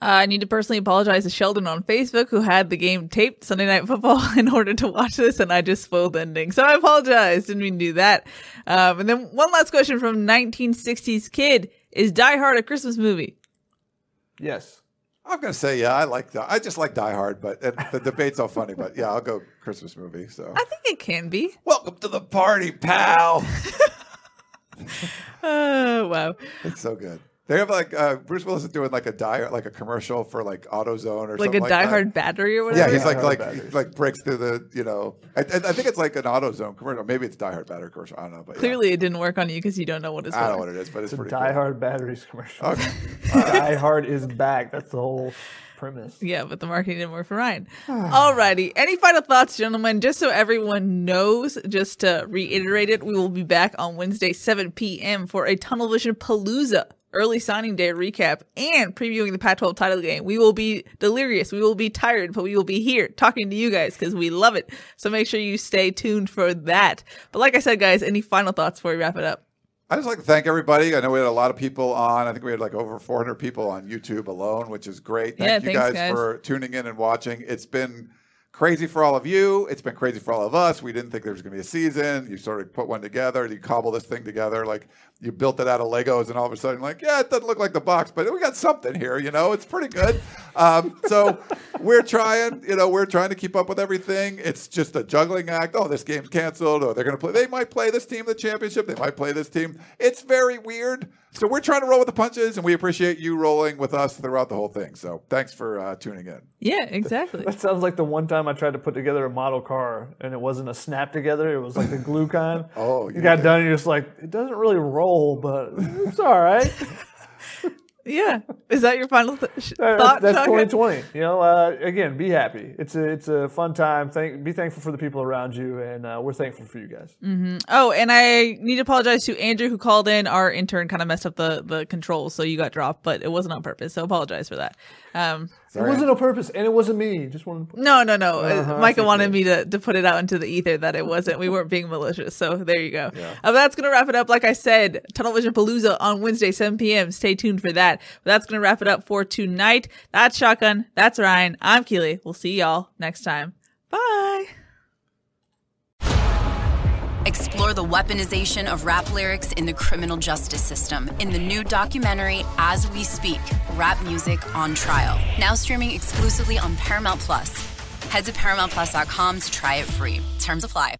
Uh, I need to personally apologize to Sheldon on Facebook who had the game taped Sunday Night Football in order to watch this, and I just spoiled the ending. So I apologize. Didn't mean to do that. Um, and then one last question from 1960s kid: Is Die Hard a Christmas movie? Yes. I'm gonna say yeah. I like that. I just like Die Hard, but and the debate's all funny. But yeah, I'll go Christmas movie. So I think it can be. welcome to the party, pal. Oh wow! It's so good. They have like uh, Bruce Willis is doing like a die like a commercial for like AutoZone or Like a like Die that. Hard battery or whatever. Yeah, he's like like he, like breaks through the you know. I, I I think it's like an AutoZone commercial. Maybe it's Die Hard battery commercial. I don't know, but yeah. Clearly, it didn't work on you because you don't know what it's I don't know what it is, but it's, It's a pretty Die cool. Hard batteries commercial. Okay. Die Hard is back. That's the whole premise. Yeah, but the marketing didn't work for Ryan. Alrighty. Any final thoughts, gentlemen? Just so everyone knows, just to reiterate it, we will be back on Wednesday, 7 p.m. for a Tunnel Vision Palooza early signing day recap and previewing the Pac 12 title game. We will be delirious. We will be tired, but we will be here talking to you guys because we love it. So make sure you stay tuned for that. But like I said, guys, any final thoughts before we wrap it up? I just like to thank everybody. I know we had a lot of people on. I think we had like over 400 people on YouTube alone, which is great. Thank Yeah, you thanks, guys, guys. for tuning in and watching. It's been crazy for all of you. It's been crazy for all of us. We didn't think there was going to be a season. You sort of put one together. You cobble this thing together. Like you built it out of Legos, and all of a sudden, like, yeah, it doesn't look like the box, but we got something here. You know, it's pretty good. Um, so we're trying. You know, we're trying to keep up with everything. It's just a juggling act. Oh, this game's canceled. Oh, they're going to play. They might play this team the championship. They might play this team. It's very weird. So we're trying to roll with the punches, and we appreciate you rolling with us throughout the whole thing. So thanks for uh, tuning in. Yeah, exactly. That sounds like the one time I tried to put together a model car and it wasn't a snap together. It was like the glue kind. Oh, you got done. And you're just like, it doesn't really roll, but it's all right. Yeah. Is that your final th- sh- That's, thought? that's Shotgun? 2020. You know, uh, again, be happy. It's a it's a fun time. Thank, be thankful for the people around you, and uh, we're thankful for you guys. Oh, and I need to apologize to Andrew who called in. Our intern kind of messed up the the controls, so you got dropped, but it wasn't on purpose. So apologize for that. Um, It wasn't on purpose, and it wasn't me. Just wanted. To... no, no, no. Uh-huh, Uh, Micah wanted me to, to put it out into the ether that it wasn't. We weren't being malicious. So there you go. Uh, that's going to wrap it up. Like I said, Tunnel Vision Palooza on Wednesday, 7 p.m. Stay tuned for that. that. But that's going to wrap it up for tonight. That's Shotgun. That's Ryan. I'm Keely. We'll see y'all next time. Bye. Explore the weaponization of rap lyrics in the criminal justice system in the new documentary As We Speak Rap Music on Trial. Now streaming exclusively on Paramount Plus. Head to ParamountPlus.com to try it free. Terms apply.